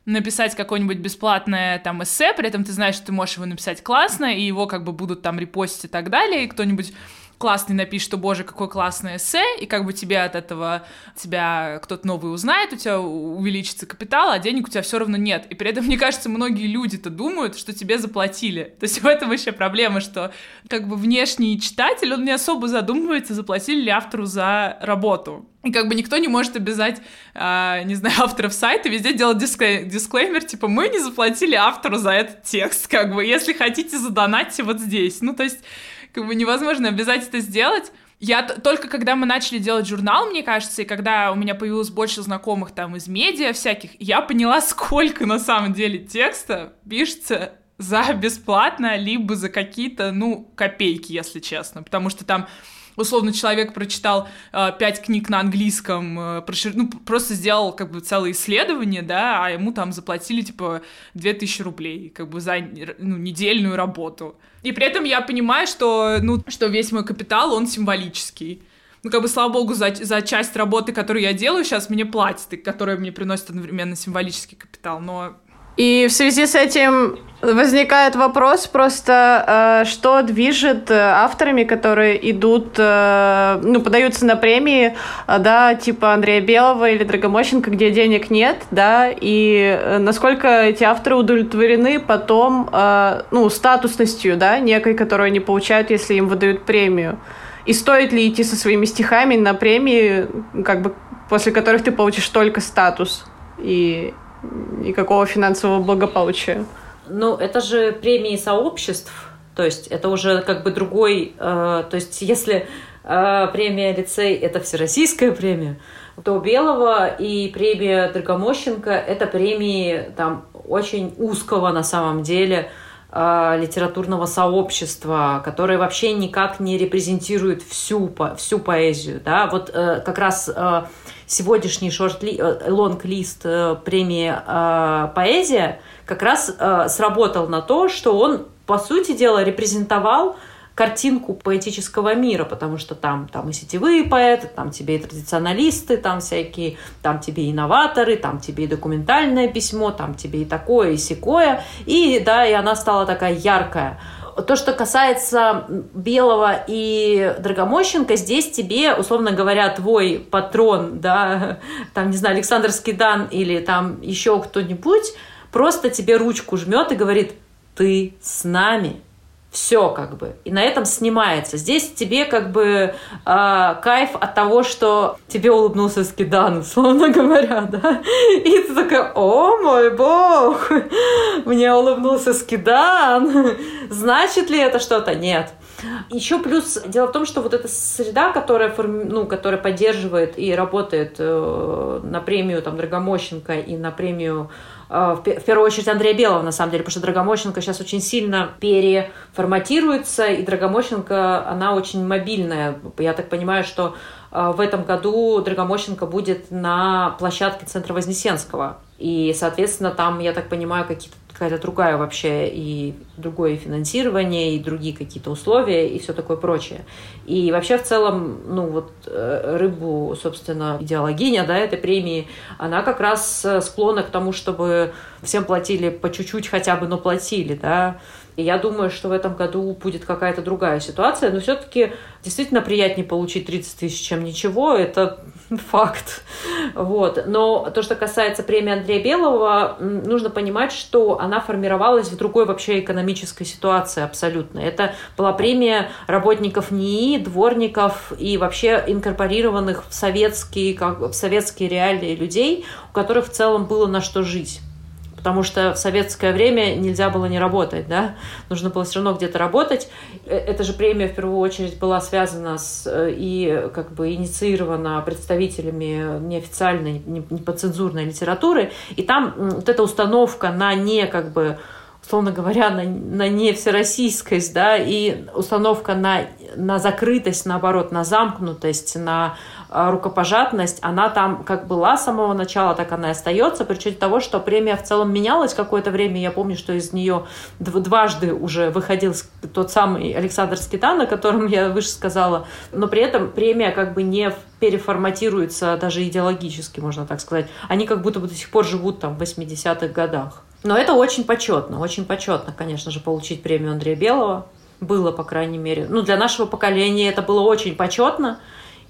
написать какое-нибудь бесплатное там эссе, при этом ты знаешь, что ты можешь его написать классно, и его как бы будут там репостить и так далее, и кто-нибудь классный напишет, что, боже, какое классное эссе, и как бы тебе от этого, тебя кто-то новый узнает, у тебя увеличится капитал, а денег у тебя все равно нет. И при этом, мне кажется, многие люди-то думают, что тебе заплатили. То есть в этом вообще проблема, что как бы внешний читатель, он не особо задумывается, заплатили ли автору за работу. И как бы никто не может обязать, э, не знаю, авторов сайта везде делать дисклей- дисклеймер, типа, мы не заплатили автору за этот текст, как бы, если хотите, задонатьте вот здесь. Ну, то есть как бы невозможно обязать это сделать. Я только когда мы начали делать журнал, мне кажется, и когда у меня появилось больше знакомых там из медиа всяких, я поняла, сколько на самом деле текста пишется за бесплатно, либо за какие-то, ну, копейки, если честно. Потому что там условно человек прочитал э, книг на английском, э, прошир... ну, просто сделал как бы целое исследование, да, а ему там заплатили типа 2000 рублей, как бы за ну, недельную работу. И при этом я понимаю, что, ну, что весь мой капитал, он символический. Ну, как бы, слава богу, за, за часть работы, которую я делаю, сейчас мне платят, и которая мне приносит одновременно символический капитал, но и в связи с этим возникает вопрос просто, э, что движет э, авторами, которые идут, э, ну, подаются на премии, да, типа Андрея Белого или Драгомощенко, где денег нет, да, и насколько эти авторы удовлетворены потом, ну, статусностью, да, некой, которую они получают, если им выдают премию. И стоит ли идти со своими стихами на премии, как бы, после которых ты получишь только статус и никакого финансового благополучия. Ну, это же премии сообществ, то есть это уже как бы другой, э, то есть если э, премия лицей это всероссийская премия, то Белого и премия Драгомощенко это премии там очень узкого на самом деле э, литературного сообщества, которое вообще никак не репрезентирует всю, всю поэзию. Да? Вот э, как раз э, сегодняшний шорт-ли, э, лонг-лист э, премии э, «Поэзия» как раз сработал на то, что он, по сути дела, репрезентовал картинку поэтического мира, потому что там, там и сетевые поэты, там тебе и традиционалисты, там всякие, там тебе и инноваторы, там тебе и документальное письмо, там тебе и такое, и секое. И да, и она стала такая яркая то, что касается Белого и Драгомощенко, здесь тебе, условно говоря, твой патрон, да, там, не знаю, Александр Скидан или там еще кто-нибудь, просто тебе ручку жмет и говорит, ты с нами, все как бы. И на этом снимается. Здесь тебе как бы э, кайф от того, что тебе улыбнулся Скидан, условно говоря, да. И ты такая, о мой бог, мне улыбнулся Скидан. Значит ли это что-то? Нет. Еще плюс, дело в том, что вот эта среда, которая, ну, которая поддерживает и работает э, на премию там, Драгомощенко и на премию в первую очередь Андрея Белого, на самом деле, потому что Драгомощенко сейчас очень сильно переформатируется, и Драгомощенко, она очень мобильная. Я так понимаю, что э, в этом году Драгомощенко будет на площадке Центра Вознесенского. И, соответственно, там, я так понимаю, какие-то какая-то другая вообще и другое финансирование, и другие какие-то условия, и все такое прочее. И вообще в целом, ну вот э, рыбу, собственно, идеологиня, да, этой премии, она как раз э, склонна к тому, чтобы всем платили по чуть-чуть хотя бы, но платили, да, и я думаю, что в этом году будет какая-то другая ситуация, но все-таки действительно приятнее получить 30 тысяч, чем ничего, это факт. Вот. Но то, что касается премии Андрея Белого, нужно понимать, что она формировалась в другой вообще экономической ситуации абсолютно. Это была премия работников НИИ, дворников и вообще инкорпорированных в советские, как, в советские реалии людей, у которых в целом было на что жить потому что в советское время нельзя было не работать, да, нужно было все равно где-то работать. Э, эта же премия в первую очередь была связана с э, и как бы инициирована представителями неофициальной, не подцензурной литературы, и там вот эта установка на не как бы условно говоря, на, на не всероссийскость, да, и установка на на закрытость, наоборот, на замкнутость, на а, рукопожатность, она там как была с самого начала, так она и остается, при учете того, что премия в целом менялась какое-то время. Я помню, что из нее дважды уже выходил тот самый Александр Скитан, о котором я выше сказала, но при этом премия как бы не переформатируется даже идеологически, можно так сказать. Они как будто бы до сих пор живут там в 80-х годах. Но это очень почетно, очень почетно, конечно же, получить премию Андрея Белого. Было, по крайней мере. Ну, для нашего поколения это было очень почетно.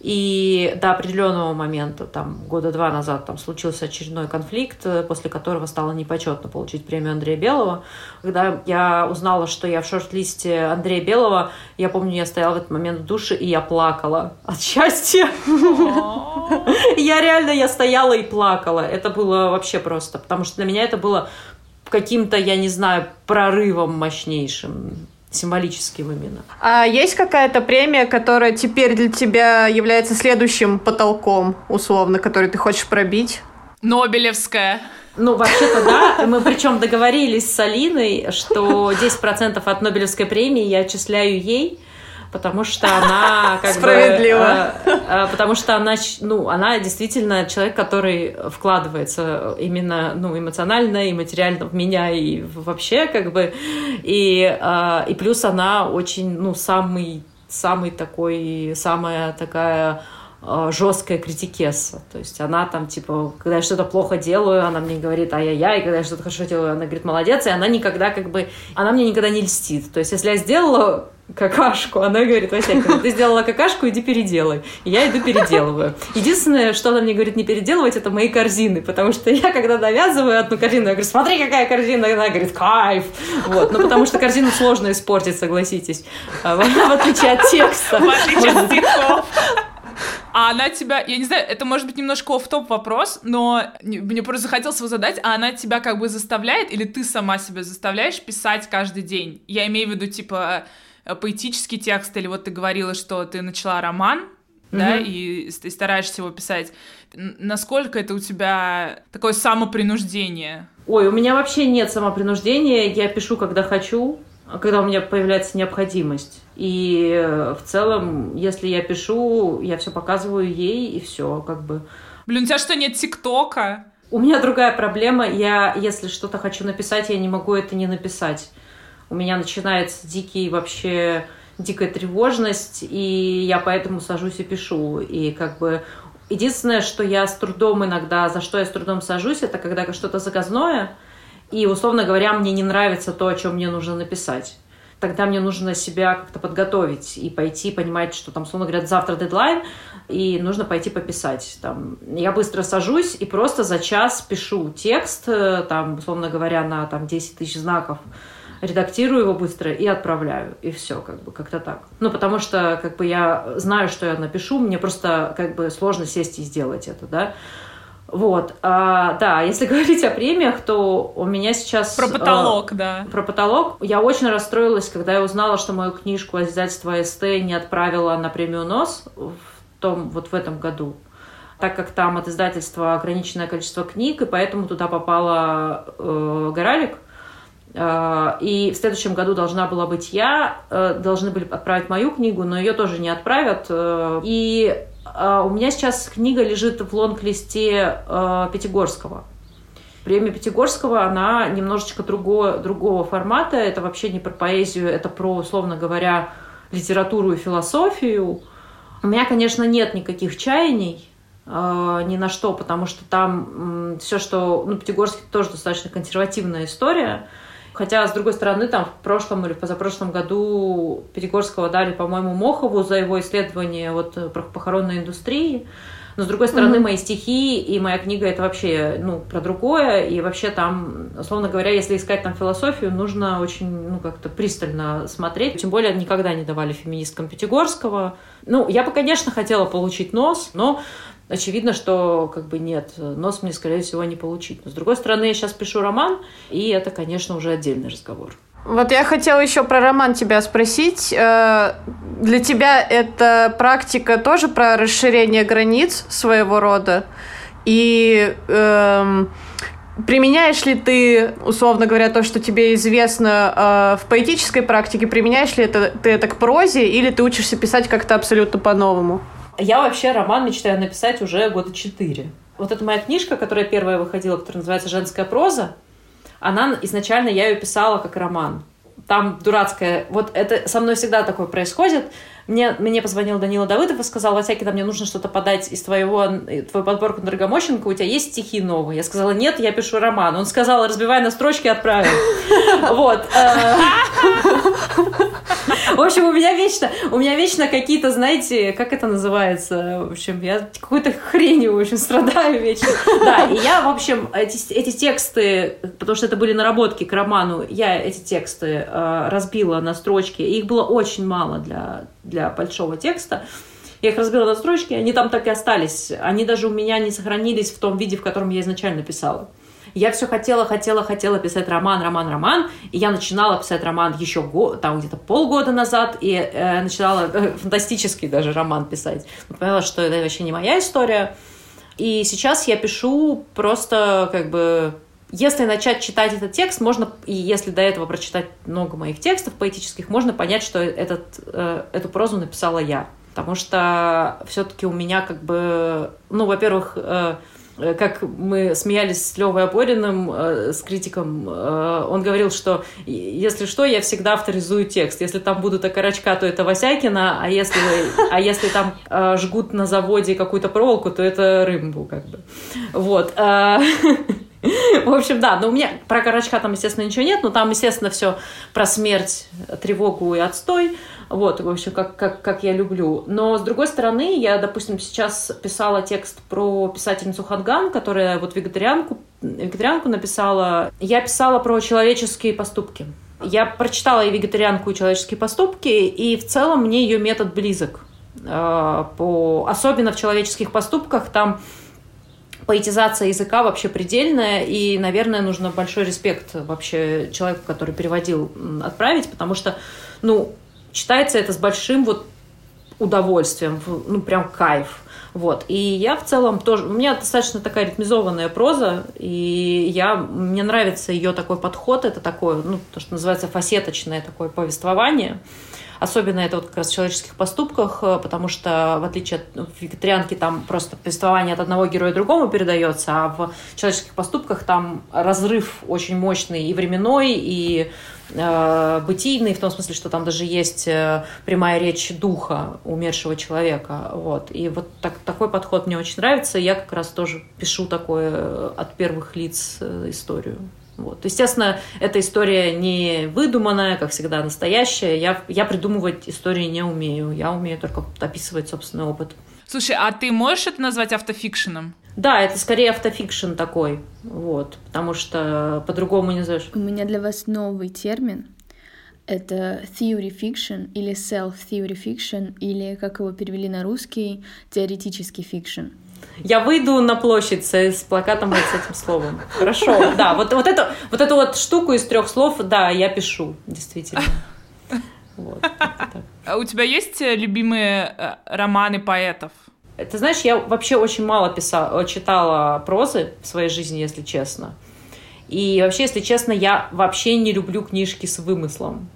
И до определенного момента, там, года два назад, там случился очередной конфликт, э, после которого стало непочетно получить премию Андрея Белого. Когда я узнала, что я в шорт-листе Андрея Белого, я помню, я стояла в этот момент в душе, и я плакала от счастья. Я реально, я стояла и плакала. Это было вообще просто, потому что для меня это было каким-то, я не знаю, прорывом мощнейшим символическим именно. А есть какая-то премия, которая теперь для тебя является следующим потолком, условно, который ты хочешь пробить? Нобелевская. Ну, вообще-то да. Мы причем договорились с Алиной, что 10% от Нобелевской премии я отчисляю ей потому что она как Справедливо. бы... Э, потому что она, ну, она действительно человек, который вкладывается именно, ну, эмоционально и материально в меня и вообще, как бы, и, э, и плюс она очень, ну, самый, самый такой, самая такая э, жесткая критикесса. То есть она там, типа, когда я что-то плохо делаю, она мне говорит ай-яй-яй, когда я что-то хорошо делаю, она говорит молодец, и она никогда как бы, она мне никогда не льстит. То есть если я сделала какашку. Она говорит, Васякина, ты сделала какашку, иди переделай. И я иду переделываю. Единственное, что она мне говорит не переделывать, это мои корзины, потому что я, когда навязываю одну корзину, я говорю, смотри, какая корзина, она говорит, кайф. Вот. Ну, потому что корзину сложно испортить, согласитесь. А, в отличие от текста. В отличие от стихов. А она тебя, я не знаю, это может быть немножко в топ вопрос, но мне просто захотелось его задать, а она тебя как бы заставляет, или ты сама себя заставляешь писать каждый день? Я имею в виду, типа, Э, поэтический текст, или вот ты говорила, что ты начала роман, mm-hmm. да, и ты стараешься его писать. Насколько это у тебя такое самопринуждение? Ой, у меня вообще нет самопринуждения, я пишу, когда хочу, когда у меня появляется необходимость. И э, в целом, если я пишу, я все показываю ей, и все, как бы. Блин, у тебя что, нет ТикТока? У меня другая проблема. Я, если что-то хочу написать, я не могу это не написать у меня начинается дикий вообще дикая тревожность, и я поэтому сажусь и пишу. И как бы единственное, что я с трудом иногда, за что я с трудом сажусь, это когда что-то заказное, и, условно говоря, мне не нравится то, о чем мне нужно написать. Тогда мне нужно себя как-то подготовить и пойти понимать, что там, условно говоря, завтра дедлайн, и нужно пойти пописать. Там, я быстро сажусь и просто за час пишу текст, э, там, условно говоря, на там, 10 тысяч знаков, редактирую его быстро и отправляю. И все, как бы, как-то так. Ну, потому что, как бы, я знаю, что я напишу, мне просто, как бы, сложно сесть и сделать это, да. Вот, а, да, если говорить о премиях, то у меня сейчас... Про потолок, а, да. Про потолок. Я очень расстроилась, когда я узнала, что мою книжку издательство СТ не отправила на премию НОС в том, вот в этом году так как там от издательства ограниченное количество книг, и поэтому туда попала э, Горалик, Э, и в следующем году должна была быть я, э, должны были отправить мою книгу, но ее тоже не отправят. Э, и у меня сейчас книга лежит в лонг-листе Пятигорского. Премия Пятигорского, она немножечко другого, другого формата. Это вообще не про поэзию, это про, условно говоря, литературу и философию. У меня, конечно, нет никаких чаяний э, ни на что, потому что там все, что... Ну, Пятигорский тоже достаточно консервативная история. Хотя, с другой стороны, там в прошлом или позапрошлом году Пятигорского дали, по-моему, Мохову за его исследование вот э, похоронной индустрии. Но, с другой стороны, mm-hmm. мои стихи и моя книга — это вообще, ну, про другое. И вообще там, условно говоря, если искать там философию, нужно очень, ну, как-то пристально смотреть. Тем более, никогда не давали феминисткам Пятигорского. Ну, я бы, конечно, хотела получить нос, но очевидно, что как бы нет, нос мне, скорее всего, не получить. Но, с другой стороны, я сейчас пишу роман, и это, конечно, уже отдельный разговор. Вот я хотела еще про роман тебя спросить. Э, для тебя эта практика тоже про расширение границ своего рода? И эм, применяешь ли ты, условно говоря, то, что тебе известно э, в поэтической практике, применяешь ли это, ты это к прозе, или ты учишься писать как-то абсолютно по-новому? Я вообще роман мечтаю написать уже года четыре. Вот эта моя книжка, которая первая выходила, которая называется «Женская проза», она изначально, я ее писала как роман. Там дурацкая... Вот это со мной всегда такое происходит. Мне, мне позвонил Данила Давыдов и сказал, Васякина, мне нужно что-то подать из твоего, твою подборку Дорогомощенко, у тебя есть стихи новые? Я сказала, нет, я пишу роман. Он сказал, разбивай на строчки, отправил. Вот. В общем, у меня вечно, у меня вечно какие-то, знаете, как это называется? В общем, я какой-то хренью, в общем, страдаю вечно. Да, и я, в общем, эти, эти тексты, потому что это были наработки к роману, я эти тексты э, разбила на строчки, и их было очень мало для для большого текста. Я их разбила на строчки, они там так и остались. Они даже у меня не сохранились в том виде, в котором я изначально писала. Я все хотела, хотела, хотела писать роман, роман, роман. И я начинала писать роман еще год, там где-то полгода назад, и э, начинала э, фантастический даже роман писать. Но поняла, что это вообще не моя история. И сейчас я пишу просто как бы если начать читать этот текст, можно, и если до этого прочитать много моих текстов поэтических, можно понять, что этот, э, эту прозу написала я. Потому что все-таки у меня как бы, ну, во-первых, э, как мы смеялись с Левой Опориным, э, с критиком, э, он говорил, что если что, я всегда авторизую текст. Если там будут окорочка, то это Васякина, а если, а если там э, жгут на заводе какую-то проволоку, то это Рымбу, как бы. Вот. Э, В общем, да, но у меня про Карачка там, естественно, ничего нет, но там, естественно, все про смерть, тревогу и отстой. Вот, в общем, как, как, как я люблю. Но, с другой стороны, я, допустим, сейчас писала текст про писательницу Ханган, которая вот вегетарианку, вегетарианку написала. Я писала про человеческие поступки. Я прочитала и вегетарианку, и человеческие поступки, и в целом мне ее метод близок. Э, по... Особенно в человеческих поступках там поэтизация языка вообще предельная, и, наверное, нужно большой респект вообще человеку, который переводил, отправить, потому что, ну, читается это с большим вот удовольствием, ну, прям кайф. Вот. И я в целом тоже... У меня достаточно такая ритмизованная проза, и я, мне нравится ее такой подход. Это такое, ну, то, что называется фасеточное такое повествование. Особенно это вот как раз в человеческих поступках, э, потому что в отличие от вегетарианки там просто повествование от одного героя другому передается, а в человеческих поступках там разрыв очень мощный и временной, и бытийный, в том смысле, что там даже есть э, прямая речь духа умершего человека. Вот. И вот так, такой подход мне очень нравится. Я как раз тоже пишу такое э, от первых лиц историю. Вот. Естественно, эта история не выдуманная, как всегда, настоящая. Я, я придумывать истории не умею. Я умею только описывать собственный опыт. Слушай, а ты можешь это назвать автофикшеном? Да, это скорее автофикшн такой. Вот. Потому что по-другому не знаешь. У меня для вас новый термин. Это theory fiction или self-theory fiction, или, как его перевели на русский, теоретический фикшн. Я выйду на площадь с, с плакатом вот с этим словом. Хорошо, да. Вот, вот, эту, вот эту вот штуку из трех слов, да, я пишу, действительно. Вот, а у тебя есть любимые э, романы поэтов? Ты знаешь, я вообще очень мало писала, читала прозы в своей жизни, если честно. И вообще, если честно, я вообще не люблю книжки с вымыслом.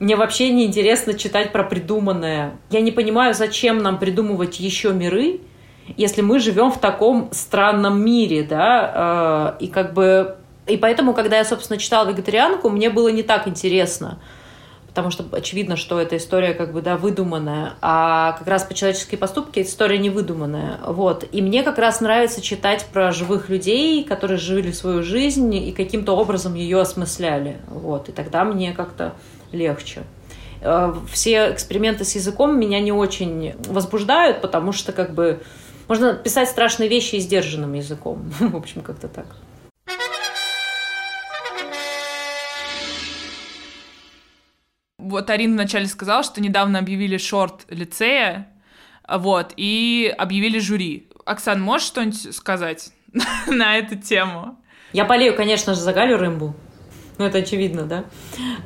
Мне вообще не интересно читать про придуманное. Я не понимаю, зачем нам придумывать еще миры, если мы живем в таком странном мире, да, э, и как бы... И поэтому, когда я, собственно, читала «Вегетарианку», мне было не так интересно, потому что очевидно, что эта история как бы, да, выдуманная, а как раз по человеческие поступки история не выдуманная, вот. И мне как раз нравится читать про живых людей, которые жили свою жизнь и каким-то образом ее осмысляли, вот. И тогда мне как-то легче э, все эксперименты с языком меня не очень возбуждают, потому что как бы можно писать страшные вещи и сдержанным языком. В общем, как-то так. Вот Арина вначале сказала, что недавно объявили шорт лицея, вот, и объявили жюри. Оксан, можешь что-нибудь сказать на эту тему? Я болею, конечно же, за Галю Рымбу. Ну, это очевидно, да?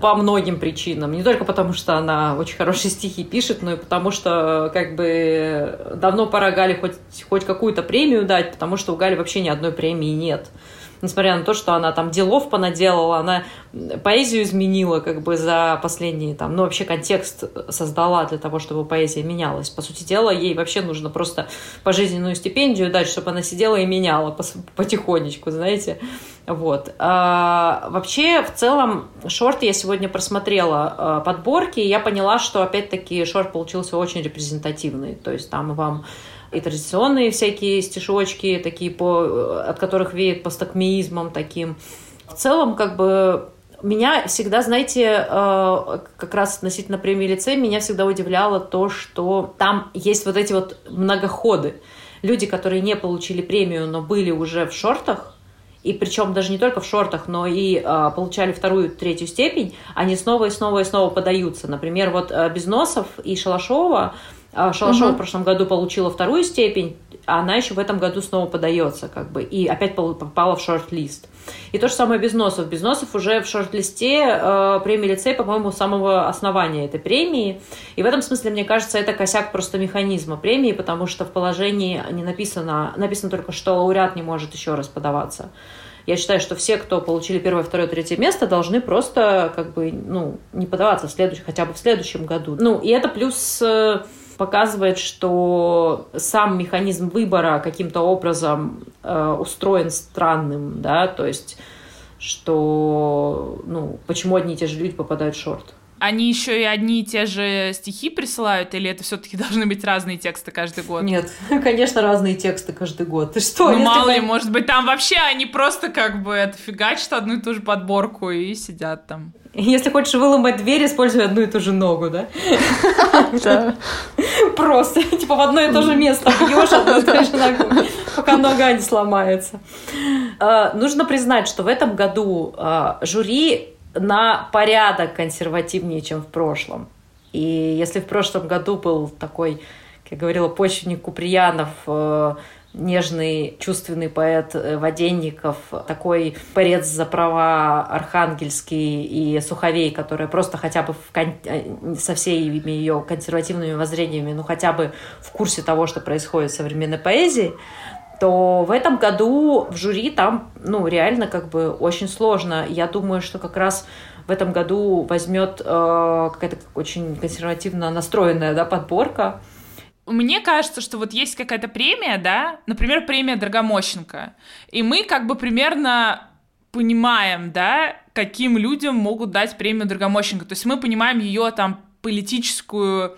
По многим причинам. Не только потому, что она очень хорошие стихи пишет, но и потому, что как бы давно пора Гале хоть, хоть какую-то премию дать, потому что у Гали вообще ни одной премии нет. Несмотря на то, что она там делов понаделала, она поэзию изменила как бы за последние там, ну вообще контекст создала для того, чтобы поэзия менялась. По сути дела, ей вообще нужно просто пожизненную стипендию дать, чтобы она сидела и меняла потихонечку, знаете. Вот. А, вообще, в целом, шорт я сегодня просмотрела а, подборки, и я поняла, что, опять-таки, шорт получился очень репрезентативный. То есть там вам и традиционные всякие стишочки, такие по, от которых веет постакмеизмом таким. В целом, как бы, меня всегда, знаете, э, как раз относительно премии лицей, меня всегда удивляло то, что там есть вот эти вот многоходы. Люди, которые не получили премию, но были уже в шортах, и причем даже не только в шортах, но и э, получали вторую, третью степень, они снова и снова и снова подаются. Например, вот э, Безносов и Шалашова Шалашова угу. в прошлом году получила вторую степень, а она еще в этом году снова подается, как бы, и опять попала в шорт-лист. И то же самое Безносов. Безносов уже в шорт-листе э, премии лицей, по-моему, с самого основания этой премии. И в этом смысле, мне кажется, это косяк просто механизма премии, потому что в положении не написано, написано только, что лауреат не может еще раз подаваться. Я считаю, что все, кто получили первое, второе, третье место, должны просто как бы, ну, не подаваться в следующем, хотя бы в следующем году. Ну, и это плюс э, показывает, что сам механизм выбора каким-то образом э, устроен странным, да, то есть что, ну, почему одни и те же люди попадают в шорт. Они еще и одни и те же стихи присылают, или это все-таки должны быть разные тексты каждый год? Нет, конечно, разные тексты каждый год. Ты что? Ну, мало ли, может быть, там вообще они просто как бы это фигачат одну и ту же подборку и сидят там. Если хочешь выломать дверь, используй одну и ту же ногу, да? Да. Просто, типа, в одно и то же место бьешь одну и ту же ногу, пока нога не сломается. А, нужно признать, что в этом году а, жюри на порядок консервативнее, чем в прошлом. И если в прошлом году был такой, как я говорила, почвенник Куприянов, э, нежный, чувственный поэт э, Воденников, такой борец за права Архангельский и Суховей, который просто хотя бы в кон... Э, со всеми ее консервативными воззрениями, ну хотя бы в курсе того, что происходит в современной поэзии, то в этом году в жюри там, ну, реально как бы очень сложно. Я думаю, что как раз в этом году возьмет э, какая-то очень консервативно настроенная да, подборка. Мне кажется, что вот есть какая-то премия, да, например, премия Драгомощенко, и мы как бы примерно понимаем, да, каким людям могут дать премию Драгомощенко. То есть мы понимаем ее там политическую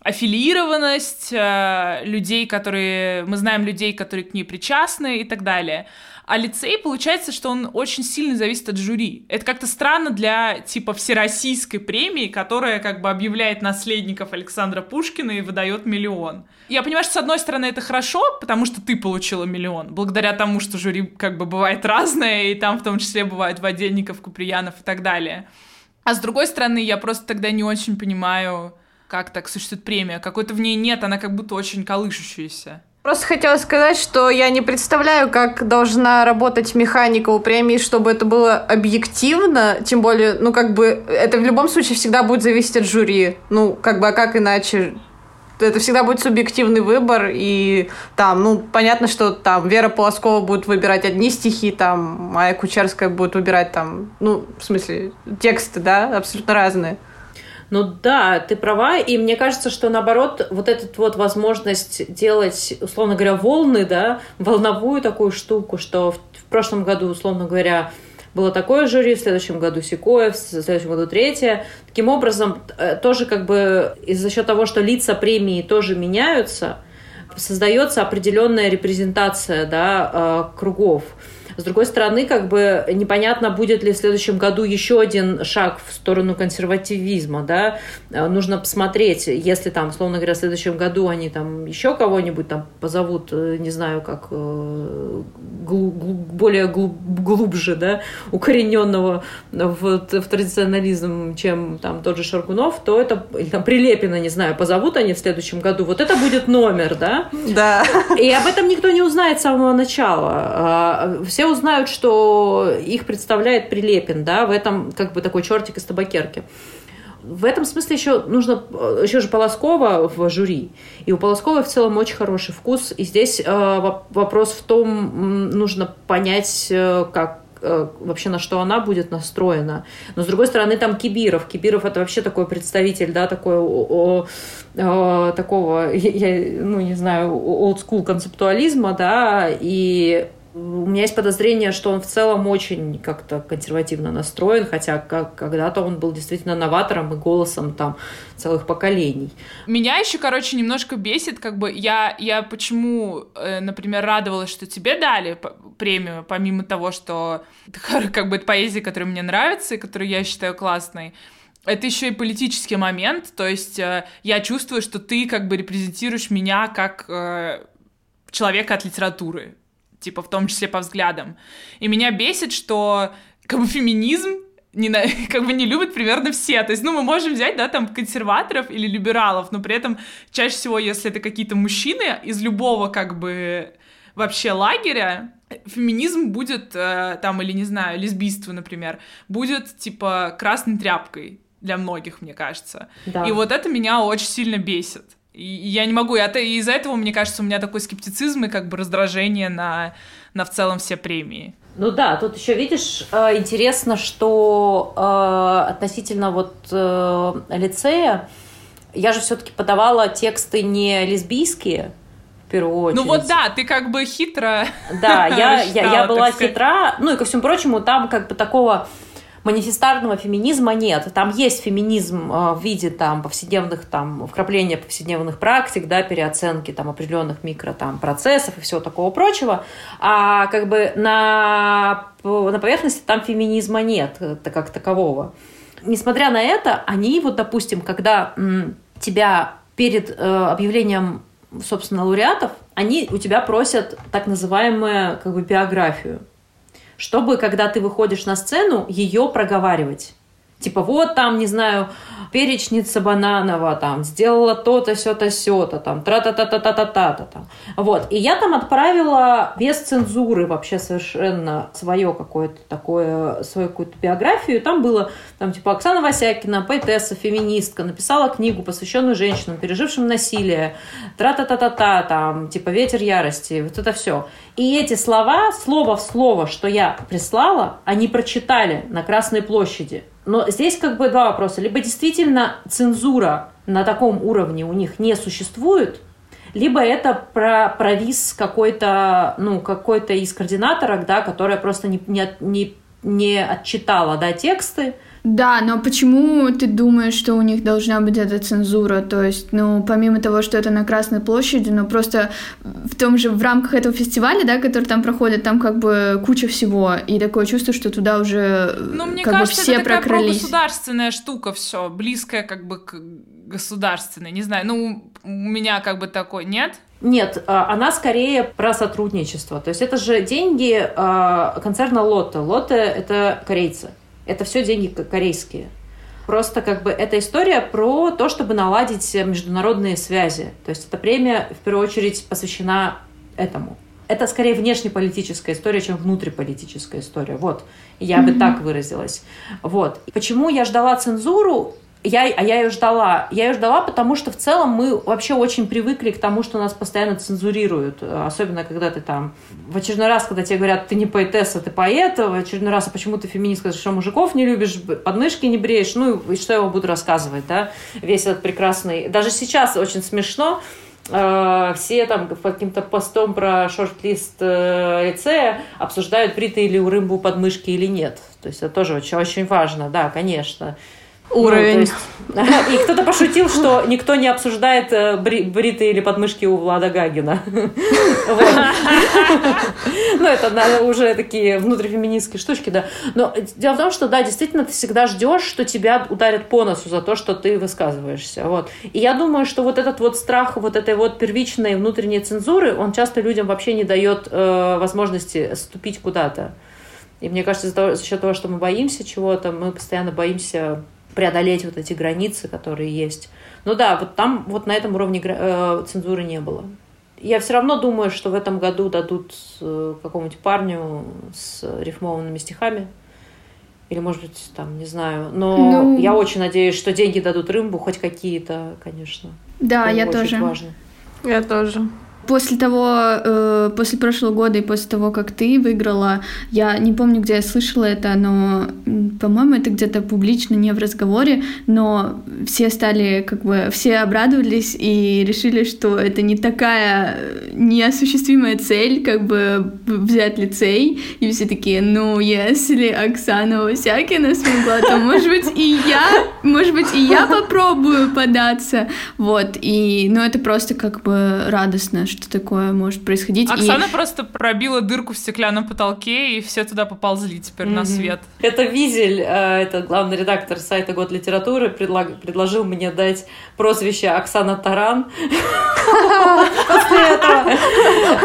аффилированность э, людей, которые... Мы знаем людей, которые к ней причастны и так далее. А лицей, получается, что он очень сильно зависит от жюри. Это как-то странно для, типа, всероссийской премии, которая как бы объявляет наследников Александра Пушкина и выдает миллион. Я понимаю, что с одной стороны это хорошо, потому что ты получила миллион, благодаря тому, что жюри как бы бывает разное, и там в том числе бывают Воденников, Куприянов и так далее. А с другой стороны, я просто тогда не очень понимаю, как так существует премия. Какой-то в ней нет, она как будто очень колышущаяся. Просто хотела сказать, что я не представляю, как должна работать механика у премии, чтобы это было объективно, тем более, ну, как бы, это в любом случае всегда будет зависеть от жюри. Ну, как бы, а как иначе? Это всегда будет субъективный выбор, и там, ну, понятно, что там Вера Полоскова будет выбирать одни стихи, там Майя Кучерская будет выбирать там, ну, в смысле, тексты, да, абсолютно разные. Ну да, ты права, и мне кажется, что наоборот, вот эта вот возможность делать, условно говоря, волны, да, волновую такую штуку, что в, в прошлом году, условно говоря, было такое жюри, в следующем году Сикоев, в следующем году третье. Таким образом, э, тоже как бы из-за счет того, что лица премии тоже меняются, создается определенная репрезентация да, э, кругов. С другой стороны, как бы непонятно, будет ли в следующем году еще один шаг в сторону консервативизма, да, э, нужно посмотреть, если там, условно говоря, в следующем году они там еще кого-нибудь там позовут, э, не знаю, как э, глу, глу, более глуб, глубже, да, укорененного в, в традиционализм, чем там тот же Шаргунов, то это, или там Прилепина, не знаю, позовут они в следующем году, вот это будет номер, да? Да. И об этом никто не узнает с самого начала. А, все узнают, что их представляет Прилепин, да, в этом как бы такой чертик из табакерки. В этом смысле еще нужно, э, еще же Полоскова в жюри. И у Полосковой в целом очень хороший вкус. И здесь э, вопрос в том, нужно понять, э, как Э, вообще на что она будет настроена. Но с другой стороны, там Кибиров. Кибиров это вообще такой представитель, да, такой о, о, такого, я, ну не знаю, олдскул концептуализма, да, и у меня есть подозрение, что он в целом очень как-то консервативно настроен, хотя как, когда-то он был действительно новатором и голосом там целых поколений. Меня еще, короче, немножко бесит, как бы я, я почему, э, например, радовалась, что тебе дали премию, помимо того, что как бы это поэзия, которая мне нравится и которую я считаю классной, это еще и политический момент, то есть э, я чувствую, что ты как бы репрезентируешь меня как э, человека от литературы типа в том числе по взглядам. И меня бесит, что как бы феминизм не как бы не любят примерно все. То есть, ну, мы можем взять, да, там, консерваторов или либералов, но при этом чаще всего, если это какие-то мужчины из любого, как бы, вообще лагеря, феминизм будет, э, там, или, не знаю, лесбийство, например, будет, типа, красной тряпкой для многих, мне кажется. Да. И вот это меня очень сильно бесит. И я не могу, и из-за этого, мне кажется, у меня такой скептицизм и как бы раздражение на, на в целом все премии. Ну да, тут еще видишь, э, интересно, что э, относительно вот э, лицея, я же все-таки подавала тексты не лесбийские, в первую очередь. Ну вот да, ты как бы хитро. Да, я, я, я была хитра. Ну и ко всему прочему, там как бы такого манифестарного феминизма нет. Там есть феминизм э, в виде там, повседневных там, вкрапления повседневных практик, да, переоценки там, определенных микро там, процессов и всего такого прочего. А как бы на, на поверхности там феминизма нет э, как такового. Несмотря на это, они вот, допустим, когда тебя перед э, объявлением собственно, лауреатов, они у тебя просят так называемую как бы биографию чтобы, когда ты выходишь на сцену, ее проговаривать. Типа, вот там, не знаю, перечница Бананова там сделала то-то, сё-то, сё-то, там, тра-та-та-та-та-та-та, там. Вот. И я там отправила без цензуры вообще совершенно свое какое-то такое, свою какую-то биографию. Там было, там, типа, Оксана Васякина, поэтесса, феминистка, написала книгу, посвященную женщинам, пережившим насилие, тра-та-та-та-та, там, типа, ветер ярости, вот это все. И эти слова, слово в слово, что я прислала, они прочитали на Красной площади. Но здесь как бы два вопроса. Либо действительно цензура на таком уровне у них не существует, либо это про провис какой-то, ну, какой-то из координаторов, да, которая просто не, не, не, не отчитала, да, тексты, да, но почему ты думаешь, что у них должна быть эта цензура? То есть, ну, помимо того, что это на Красной площади, ну, просто в том же, в рамках этого фестиваля, да, который там проходит, там как бы куча всего, и такое чувство, что туда уже ну, мне как кажется, бы все это такая прокрылись. государственная штука все, близкая как бы к государственной, не знаю, ну, у меня как бы такой, нет? Нет, а, она скорее про сотрудничество. То есть это же деньги а, концерна Лотте. Лотте — это корейцы. Это все деньги корейские. Просто как бы эта история про то, чтобы наладить международные связи. То есть эта премия в первую очередь посвящена этому. Это скорее внешнеполитическая история, чем внутриполитическая история. Вот, я mm-hmm. бы так выразилась. Вот. Почему я ждала цензуру? Я, а я ее ждала. Я ее ждала, потому что в целом мы вообще очень привыкли к тому, что нас постоянно цензурируют. Особенно, когда ты там... В очередной раз, когда тебе говорят, ты не поэтесса, ты поэт. В очередной раз, а почему ты феминистка, что мужиков не любишь, подмышки не бреешь. Ну, и что я вам буду рассказывать, да? Весь этот прекрасный... Даже сейчас очень смешно, э, все там по каким-то постом про шорт-лист э, лицея обсуждают, бритые ли у рымбу подмышки или нет. То есть это тоже очень, очень важно, да, конечно. Уровень. Ну, есть, и кто-то пошутил, что никто не обсуждает э, бри, бритые или подмышки у Влада Гагина. Ну, это уже такие внутрифеминистские штучки, да. Но дело в том, что, да, действительно, ты всегда ждешь, что тебя ударят по носу за то, что ты высказываешься. Вот. И я думаю, что вот этот вот страх вот этой вот первичной внутренней цензуры, он часто людям вообще не дает э, возможности ступить куда-то. И мне кажется, за счет того, что мы боимся чего-то, мы постоянно боимся преодолеть вот эти границы, которые есть. Ну да, вот там вот на этом уровне э, цензуры не было. Я все равно думаю, что в этом году дадут э, какому-нибудь парню с рифмованными стихами. Или, может быть, там, не знаю. Но ну... я очень надеюсь, что деньги дадут рымбу, хоть какие-то, конечно. Да, я тоже. Важно. Я тоже после того, э, после прошлого года и после того, как ты выиграла, я не помню, где я слышала это, но, по-моему, это где-то публично, не в разговоре, но все стали, как бы, все обрадовались и решили, что это не такая неосуществимая цель, как бы, взять лицей, и все такие, ну, если Оксана Осякина смогла, то, может быть, и я, может быть, и я попробую податься, вот, и, ну, это просто, как бы, радостно, что такое может происходить. Оксана и... просто пробила дырку в стеклянном потолке, и все туда поползли теперь mm-hmm. на свет. Это Визель, э, это главный редактор сайта «Год литературы», предлаг... предложил мне дать прозвище Оксана Таран. После этого.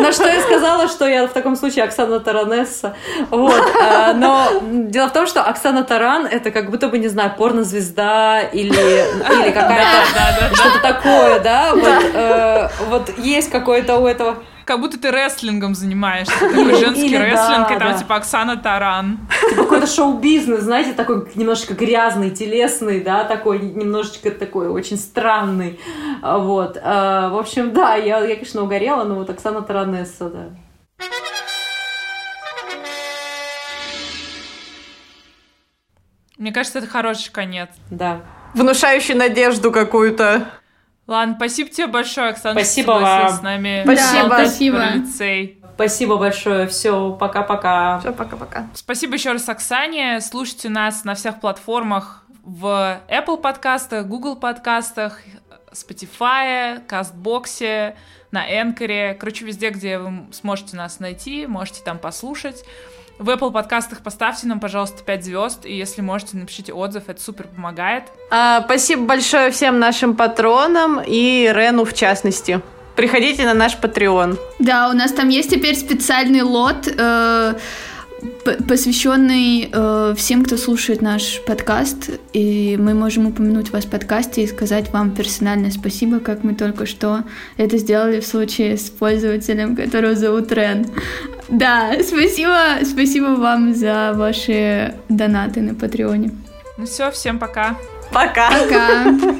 На что я сказала, что я в таком случае Оксана Таранесса. Вот. Э, но дело в том, что Оксана Таран — это как будто бы, не знаю, порнозвезда или, или какая-то что-то такое, да? Вот, э, вот есть какой-то какой-то у этого как будто ты рестлингом занимаешься, такой женский или, рестлинг, да, и там да. типа Оксана Таран. Типа какой-то шоу-бизнес, знаете, такой немножечко грязный, телесный, да, такой немножечко такой очень странный, а, вот. А, в общем, да, я, я, конечно, угорела, но вот Оксана Таранесса, да. Мне кажется, это хороший конец. Да. Внушающий надежду какую-то. Ладно, спасибо тебе большое, Оксана, спасибо вам. с нами. Спасибо, да, спасибо. лицей. Спасибо большое. Все, пока-пока. Все, пока-пока. Спасибо еще раз, Оксане. Слушайте нас на всех платформах в Apple подкастах, Google подкастах, Spotify, Кастбоксе, на Энкоре. Короче, везде, где вы сможете нас найти, можете там послушать. В Apple подкастах поставьте нам, пожалуйста, 5 звезд, и если можете, напишите отзыв, это супер помогает. А, спасибо большое всем нашим патронам и Рену в частности. Приходите на наш Patreon. Да, у нас там есть теперь специальный лот. Э- посвященный э, всем, кто слушает наш подкаст. И мы можем упомянуть вас в подкасте и сказать вам персональное спасибо, как мы только что это сделали в случае с пользователем, которого зовут Рен. Да, спасибо, спасибо вам за ваши донаты на Патреоне. Ну все, всем пока. Пока. Пока.